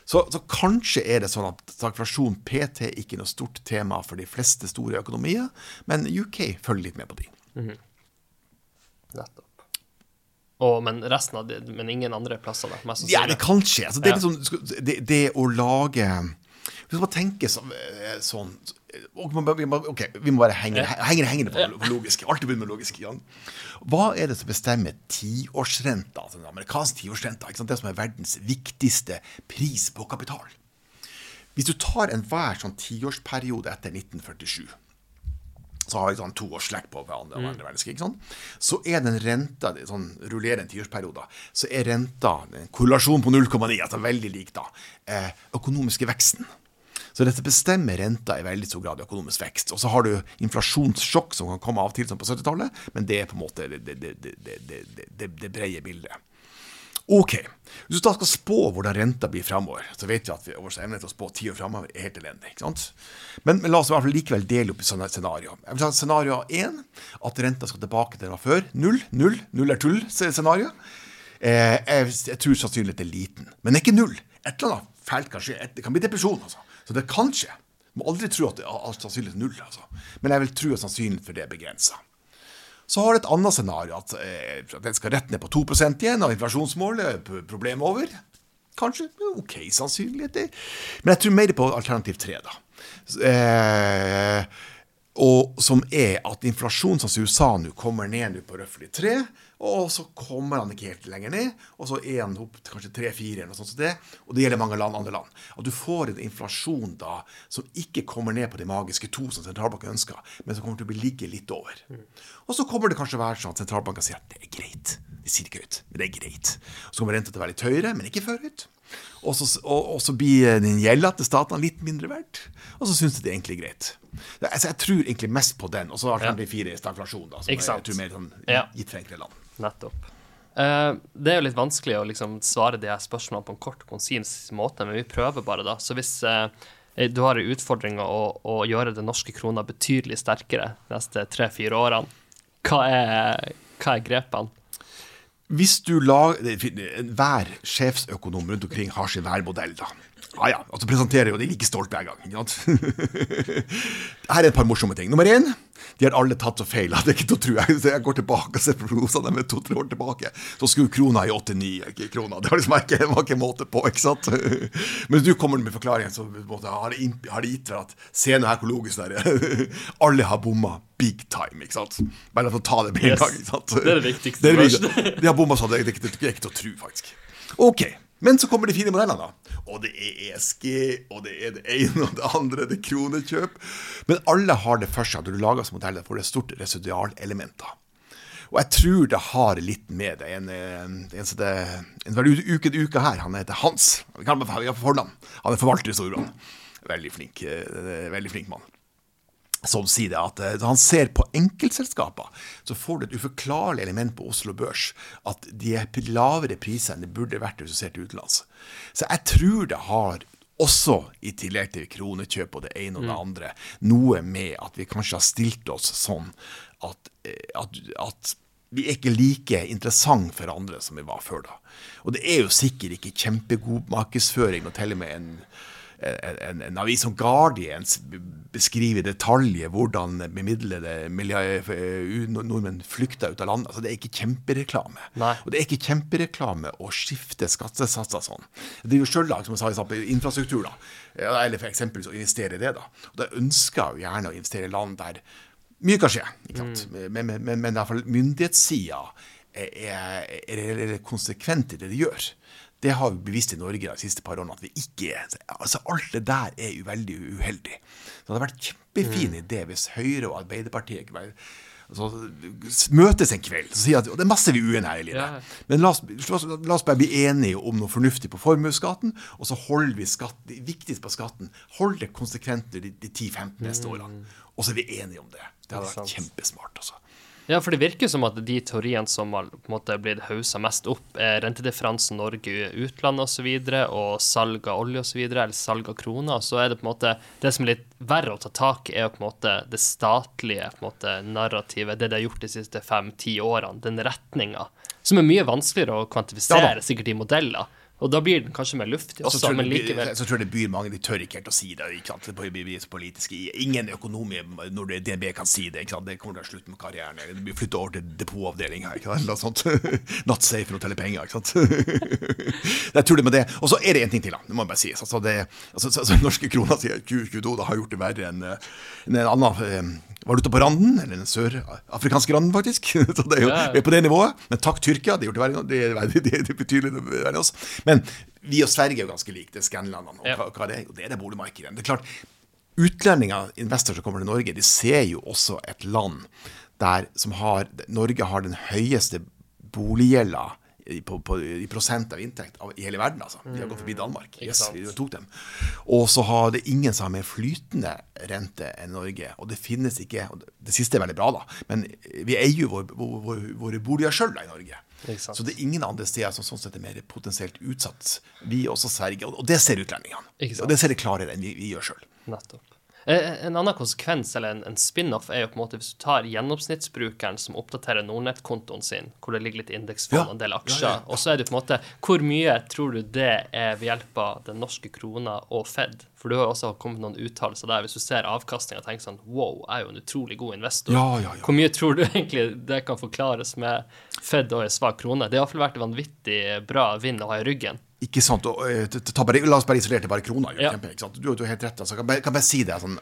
Så, så kanskje er det sånn at stagflasjon PT er ikke er noe stort tema for de fleste store økonomier, men UK følger litt med på de. Nettopp. Og, men resten av det, men ingen andre plasser, da? Ja, det kan skje. Altså, det, er Ja. sånn, det, det å lage Hvis man tenker sånn, eh, sånn man bare- vi må, ok, vi må bare henge, henge, henge på, det logiske. Alltid begynne med logisk. Jan. Hva er det som bestemmer tiårsrenta, altså den amerikanske tiårsrenta? ikke sant? Det som er verdens viktigste pris på kapital. Hvis du tar enhver sånn tiårsperiode etter 1947 så har sånn to års slekk på hverandre, Mm. verdenskrig, sant? så er den renta, sånn rullerende tiårsperioder, tiårsperiode, så er renta en korrelasjon på 0,9, altså veldig lik da, eh, økonomiske veksten. Så dette bestemmer renta i veldig stor grad i økonomisk vekst. Og så har du inflasjonssjokk som kan komme av og til som på 70-tallet, men det er på en måte det, det, det, det, brede bildet. Ok, Hvis du da skal spå hvordan renta blir framover, så vet vi at vi, vår evne til å spå ti år framover er helt elendig. ikke sant? Men, men la oss i hvert fall likevel dele opp i sånne scenario. Jeg vil ta Scenario én, at renta skal tilbake til den var før. Null, null, null er tull-scenario. Eh, jeg, jeg tror sannsynligheten er liten. Men det er ikke null. Et eller annet fælt kan skje. Det kan bli depresjon, altså. Så det kan skje. Må aldri tro at det er sannsynlighet null, altså. Men jeg vil tro at sannsynligheten for det er begrensa. Så har du et annet scenario, at, eh, at den skal rett ned på 2 igjen, og inflasjonsmålet er problemet over. Kanskje OK sannsynlighet. Men jeg tror mer på alternativ tre, da. Eh, og som er at inflasjonen som i USA nå kommer ned på røftlig 3, og så kommer han ikke helt lenger ned, og så er han opp til kanskje 3-4 eller noe sånt som det. Og det gjelder mange land, andre land. At du får en inflasjon da som ikke kommer ned på de magiske to som sentralbanken ønsker, men som kommer til å bli ligge litt over. Og så kommer det kanskje å være sånn at sentralbanken sier at det er greit. De sier det ikke høyt, men det er greit. Så kommer renta til å være litt høyere, men ikke for høyt. Og så, og, og så blir den gjelda til statene litt mindre verdt. Og så syns de det er egentlig greit. Det, altså, jeg tror egentlig mest på den. Og så har fire er stagflasjon, da, som Ikke sant. jeg tror mer sånn Ja. gitt for enkelte land. Nettopp. Uh, det er jo litt vanskelig å liksom svare de her spørsmålene på en kort, konsis måte, men vi prøver bare, da. Så hvis uh, du har en utfordring å, å gjøre den norske krona betydelig sterkere de neste tre-fire årene, hva er, hva er grepene? Hvis du lar Enhver Hver sjefsøkonom rundt omkring har sin værmodell, da. Ja, ja, og så presenterer jo de like stolt hver gang. Her er et par morsomme ting. Nummer én, de har alle tatt så feil. Det er ikke til å tro. Jeg, går tilbake og ser prognosene med to-tre år tilbake. Så skulle krona i 89 kroner. Det var liksom ikke, var ikke måte på, ikke sant? Men du kommer med forklaringen, så måte, har det har gitt deg at Se nå her hvor logisk det er. Alle har bomma big time, ikke sant? Bare for å ta det med en Yes. gang. ikke sant? Det er det viktigste Det er det viktigste. De har bomma sånn, det er ikke til å tro, faktisk. Ok, men så kommer de fine modellene, da. Og det er ESG, og det er det ene og det andre, det er kronekjøp. Men alle har det for seg at når du lager som modeller, får det et stort residualelement. da. Og jeg tror det har litt med det. En, en, en, som en hver uke, uke her, han heter Hans. Vi kan ha fornavn. Han er forvalter i Storbrann. Veldig flink, eh, veldig flink mann som sier det at eh, når han ser på enkeltselskaper, så får du et uforklarlig element på Oslo Børs. At de er på lavere priser enn det burde vært hvis du ser til utenlands. Så jeg tror det har også, i tillegg til kronekjøp og det ene og det andre, noe med at vi kanskje har stilt oss sånn at, eh, at, at vi er ikke like interessant for andre som vi var før da. Og det er jo sikkert ikke kjempegod markedsføring å og med en en, en, avis som Guardian beskriver i detaljer hvordan bemidlede eh, nordmenn flykter ut av landet. Altså, det er ikke kjempereklame. Nei. Og det er ikke kjempereklame å skifte skattesatser sånn. Det driver sjøl lag, som jeg sa infrastruktur, da. Eller for eksempel å investere i det, da. Og da ønsker jeg jo gjerne å investere i land der mye kan skje. ikke sant? Men, men, men, men i myndighetssida er, er, er, er konsekvent i det de gjør. Det har vi bevist i Norge de siste par årene at vi ikke er. Altså Alt det der er jo veldig uheldig. Så det hadde vært kjempefin idé hvis Høyre og Arbeiderpartiet kunne altså, møtes en kveld og sier at det er masse vi uenige her i livet. Ja. Men la oss, la, oss, bare bli enige om noe fornuftig på formuesskatten, og så holder vi skatten, det viktigste på skatten hold det konsekvent de, de 10-15 neste årene. Og så er vi enige om det. Det hadde vært kjempesmart. altså. Ja, for det virker som at de teoriene som har på en måte blitt haussa mest opp, er rentedifferansen Norge utlandet osv., og, så og salg av olje osv., eller salg av kroner. Så er det på en måte Det som er litt verre å ta tak i, er på en måte det statlige på en måte narrativet, det de har gjort de siste fem-ti årene, den retninga, som er mye vanskeligere å kvantifisere, Ja sikkert i modeller. Og da blir den kanskje mer luftig Så tror, men jeg det, likevel så tror jeg det byr mange, de tør ikke helt å si det. ikke sant? Det blir politisk. Ingen økonom når det DNB kan si det. ikke sant? Det kommer til å slutte med karrieren. Det blir flytta over til depotavdelinga. ikke sant? Eller. Not safe for å telle penger. ikke sant? jeg tror det med det. Og så er det en ting til, da. Det må jeg bare sies. Altså, det, altså, så, så, norske krona sier 2022 da har gjort det verre enn eh, enn en annen eh, valuta på randen, eller den sørafrikanske randen, faktisk. så det er jo Ja. er på det nivået. Men takk Tyrkia, de har gjort det verre. Det er, det er, det er betydelig verre enn oss. Men vi og Sverige er jo ganske like. Det er Scanlandene. Og Ja. hva, hva er det? Jo, det er det boligmarkedet. Det er klart, Utlendinger, investorer som kommer til Norge, de ser jo også et land der som har Norge har den høyeste boliggjelda i, på, på, i prosent av inntekt av, i hele verden. altså. De har gått forbi Danmark. Yes, vi tok dem. Og så har det ingen som har mer flytende rente enn Norge. Og det finnes ikke og det- siste er veldig bra, da, men vi eier jo vår, vår, vår, våre boliger sjøl i Norge. Så det er ingen andre steder som sånn sett er mer potensielt utsatt. Vi også Sverige, og det ser utlendingene. Og det ser det klarere enn vi, vi gjør sjøl. Nettopp. Eh, En annen konsekvens, eller en, en spin-off, er jo på en måte hvis du tar gjennomsnittsbrukeren som oppdaterer Nordnett-kontoen sin, hvor det ligger litt indeksfond Ja. og en del aksjer, ja, ja. og så er det på en måte Hvor mye tror du det er ved hjelp av den norske krona og Fed? For du har jo også kommet noen uttalelser der. Hvis du ser avkastninga og tenker sånn Wow, jeg er jo en utrolig god investor. Hvor mye tror du egentlig det kan forklares med Fed og en svak krone? Det har iallfall vært vanvittig bra vind å ha i ryggen. Ikke sant? Og, eh, bare, la oss bare isolere til bare krona. jo, Ja. Kjempe? Du, du har helt rett. Altså, kan, bare, kan bare si det sånn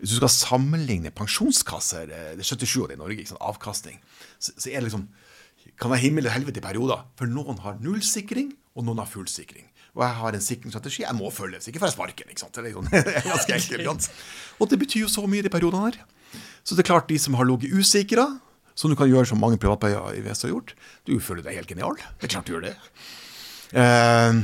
Hvis du skal sammenligne pensjonskasser, eh, det er 77 av det i Norge, ikke sant? avkastning, så, så er det liksom kan være himmel og helvete i perioder. For noen har nullsikring, og noen har fullsikring. Og jeg har en sikringsstrategi jeg må følge, ikke får jeg sparken. ikke sant? Det er liksom, det er ganske enkelt. Og det betyr jo så mye i de periodene her. Så det er klart, de som har ligget usikra, som du kan gjøre som mange VS har gjort, du føler deg helt genial. Det er klart du gjør det. Eh,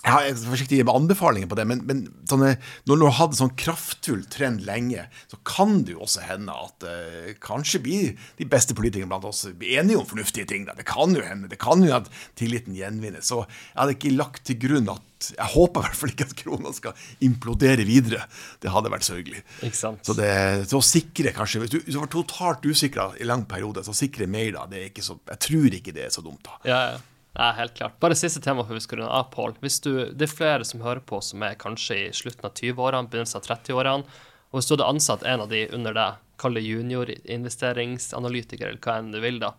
jeg er forsiktig med anbefalinger på det, men, men sånne, når du har hatt sånn kraftfull trend lenge, så kan det jo også hende at eh, kanskje blir de beste politikerne blant oss blir enige om fornuftige ting. Da. Det kan jo hende. Det kan jo at tilliten gjenvinnes. Så jeg hadde ikke lagt til grunn at Jeg håper i hvert fall ikke at krona skal implodere videre. Det hadde vært sørgelig. Så, det, å sikre kanskje Hvis du, hvis du var totalt usikra i lang periode, så sikre mer da. Det er ikke så, jeg tror ikke det er så dumt, da. Ja, ja. Nei, helt klart. Bare siste tema før vi skal runde av, Pål. Det er flere som hører på som er kanskje i slutten av 20-årene, begynnelsen av 30-årene, og hvis du hadde ansatt en av de under deg, kall det juniorinvesteringsanalytiker, eller hva enn du vil, da,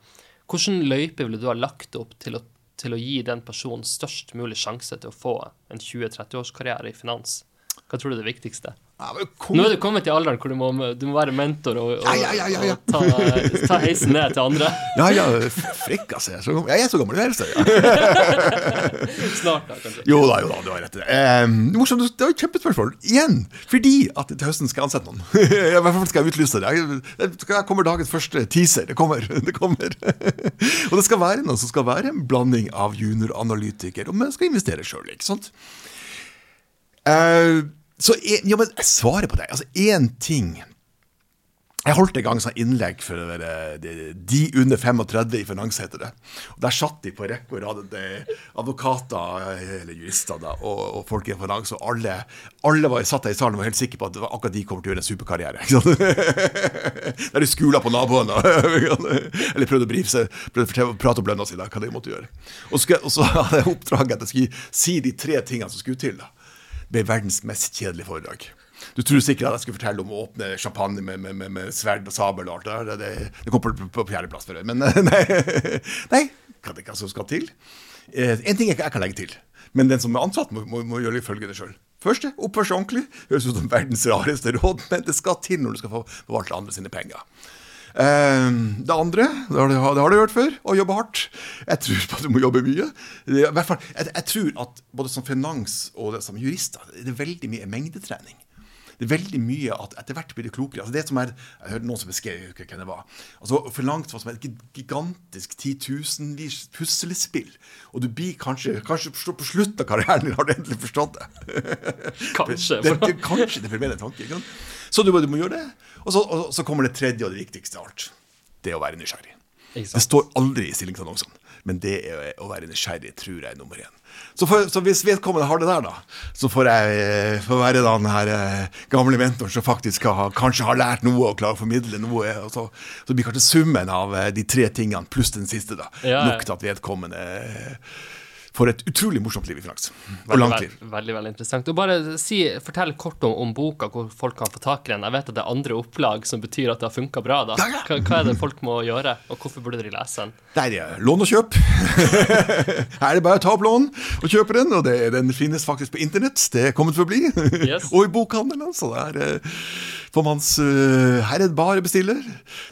hvilken løype ville du ha lagt opp til å, til å gi den personen størst mulig sjanse til å få en 20-30-årskarriere i finans? Hva tror du er det viktigste? Nå er du kommet i alderen hvor du må, du må være mentor og, og, Ja, ja, ja, og ta, ta heisen ned til andre. Ja, ja, frekk, altså. Jeg er så gammel, jeg er så gammel. Snart, da, kanskje. Jo da, jo da, du har rett i det. Eh, morsomt, det var et kjempespørsmål. Igjen, fordi at til høsten skal jeg ansette noen. I hvert fall skal jeg utlyse det. Jeg kommer dagens første teaser. Det kommer. det kommer. Og det skal være noen som skal være en blanding av junioranalytiker og man skal investere sjøl, ikke sant? Eh, så ja, men jeg svarer på det. Altså, én ting jeg holdt en gang sånn innlegg for det de, de under 35 i Finans, heter det. Og Der satt de på rekke og rad, advokater, eller jurister da, og, og folk i finans, og alle, alle var, satt der i salen og var helt sikre på at akkurat de kommer til å gjøre en superkarriere. Der de skula på naboene, eller prøvde å brife seg, prøvde å prate om lønna si, hva de måtte gjøre. Og, og så hadde jeg oppdraget at jeg skulle si de tre tingene som skulle til. da. Ble verdens mest kjedelige foredrag. Du tror sikkert at jeg skulle fortelle om å åpne champagne med, med, med, med sverd og sabel og alt det der. Det, det kom på, på fjerdeplass for øvrig. Men nei, nei, er det hva som skal til? Eh, en ting jeg, jeg kan legge til, men den som er ansatt, må, må, må gjøre følgende sjøl. Første, oppfør seg ordentlig. Høres ut som verdens rareste råd, men det skal til når du skal få forvalte andre sine penger. Eh, det andre, det har, du, det har du hørt før, å jobbe hardt. Jeg tror på at du må jobbe mye. I hvert fall, jeg, jeg tror at både som finans og det, som jurister, det er veldig mye mengdetrening. Det er veldig mye at etter hvert blir du klokere. Altså det som er, Jeg hørte noen som beskrev hvem det var. Altså For langt var som et gigantisk titusenvis puslespill. Og du blir kanskje Kanskje på slutten av karrieren din har du endelig forstått det. Kanskje. Det, det, kanskje det med en tanke. Ikke sant? Så du, du må gjøre det. Og så, og så kommer det tredje og det viktigste av alt. Det å være nysgjerrig. Det står aldri i stillingsannonsene, men det er å være nysgjerrig tror jeg er nummer én. Så, for, så hvis vedkommende har det der, da, så får jeg får være da den her eh, gamle mentoren som faktisk har, kanskje har lært noe og klarer å formidle noe. Og så, så blir kanskje summen av eh, de tre tingene pluss den siste da, Ja, ja. nok til at vedkommende får et utrolig morsomt liv i Frankrike. Og Veldig, langt liv. veldig, veldig, veldig interessant. Og bare si, Fortell kort om, om boka, hvor folk kan få tak i den. Jeg vet at det er andre opplag som betyr at det har funka bra. da. Hva, hva er det folk må gjøre, og hvorfor burde de lese den? Det er lån og kjøp. Her er det bare å ta opp lån og kjøpe den, og det, den finnes faktisk på internett. Det er kommet for å bli. Yes. og i bokhandelen, altså. Det eh, får manns uh, her er bestiller.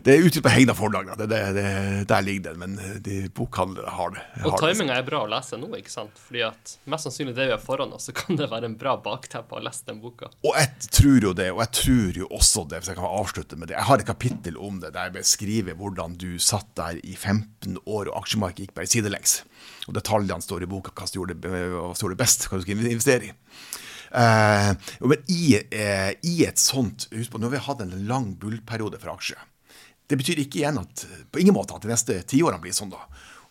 Det er utgitt på Hegna forlag. Det, det, det, der ligger den, men eh, de bokhandlere har det. Har og timinga er bra å lese nå, ikke sant? Fordi at mest sannsynlig det vi har foran oss, så kan det være en bra bakteppe å lese den boka. Og jeg tror jo det, og jeg tror jo også det, hvis jeg kan avslutte med det. Jeg har et kapittel om det der jeg beskriver hvordan du satt der i 15 år, og aksjemarkedet gikk bare sidelengs. Og detaljene står i boka, hva som gjorde det best, hva du skal investere i. Eh, men i, eh, i et sånt Husk på, nå har vi hatt en lang bullperiode for aksjer. Det betyr ikke igjen at på ingen måte at de neste tiårene blir sånn, da.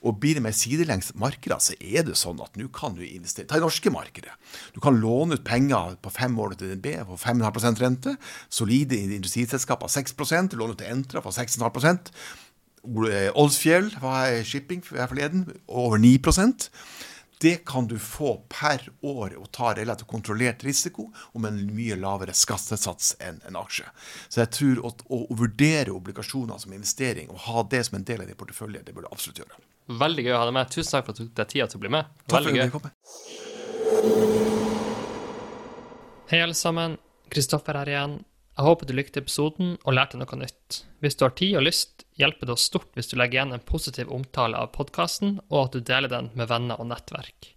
Og blir det mer sidelengs markeder, så er det sånn at nå kan du investere. Ta i norske markedet. Du kan låne ut penger på fem år til DNB på 5,5% rente. Solide industriselskaper 6% låne ut til Entra for 6,5% Olsfjell var shipping forleden, over 9 det kan du få per år og ta relativt kontrollert risiko og med en mye lavere skattesats enn en aksje. Så jeg tror at å, å, vurdere obligasjoner som investering og ha det som en del av din portefølje, det bør du absolutt gjøre. Veldig gøy å ha deg med. Tusen takk for at du tok deg tida til å bli med. Takk for at gøy. Hei, alle sammen. Kristoffer her igjen. Jeg håper du likte episoden og lærte noe nytt. Hvis du har tid og lyst, hjelper det oss stort hvis du legger igjen en positiv omtale av podkasten, og at du deler den med venner og nettverk.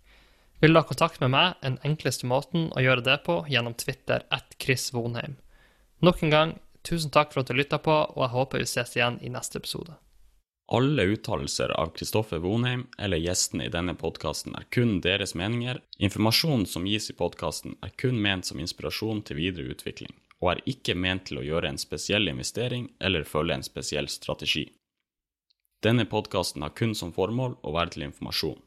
Vil du ha kontakt med meg, den enkleste måten å gjøre det på gjennom Twitter at Chris Vonheim. Nok en gang, tusen takk for at du lytta på, og jeg håper vi ses igjen i neste episode. Alle uttalelser av Kristoffer Vonheim eller gjestene i denne podkasten er kun deres meninger. Informasjonen som gis i podkasten er kun ment som inspirasjon til videre utvikling og er ikke ment til å gjøre en spesiell investering eller følge en spesiell strategi. Denne podkasten har kun som formål å være til informasjon.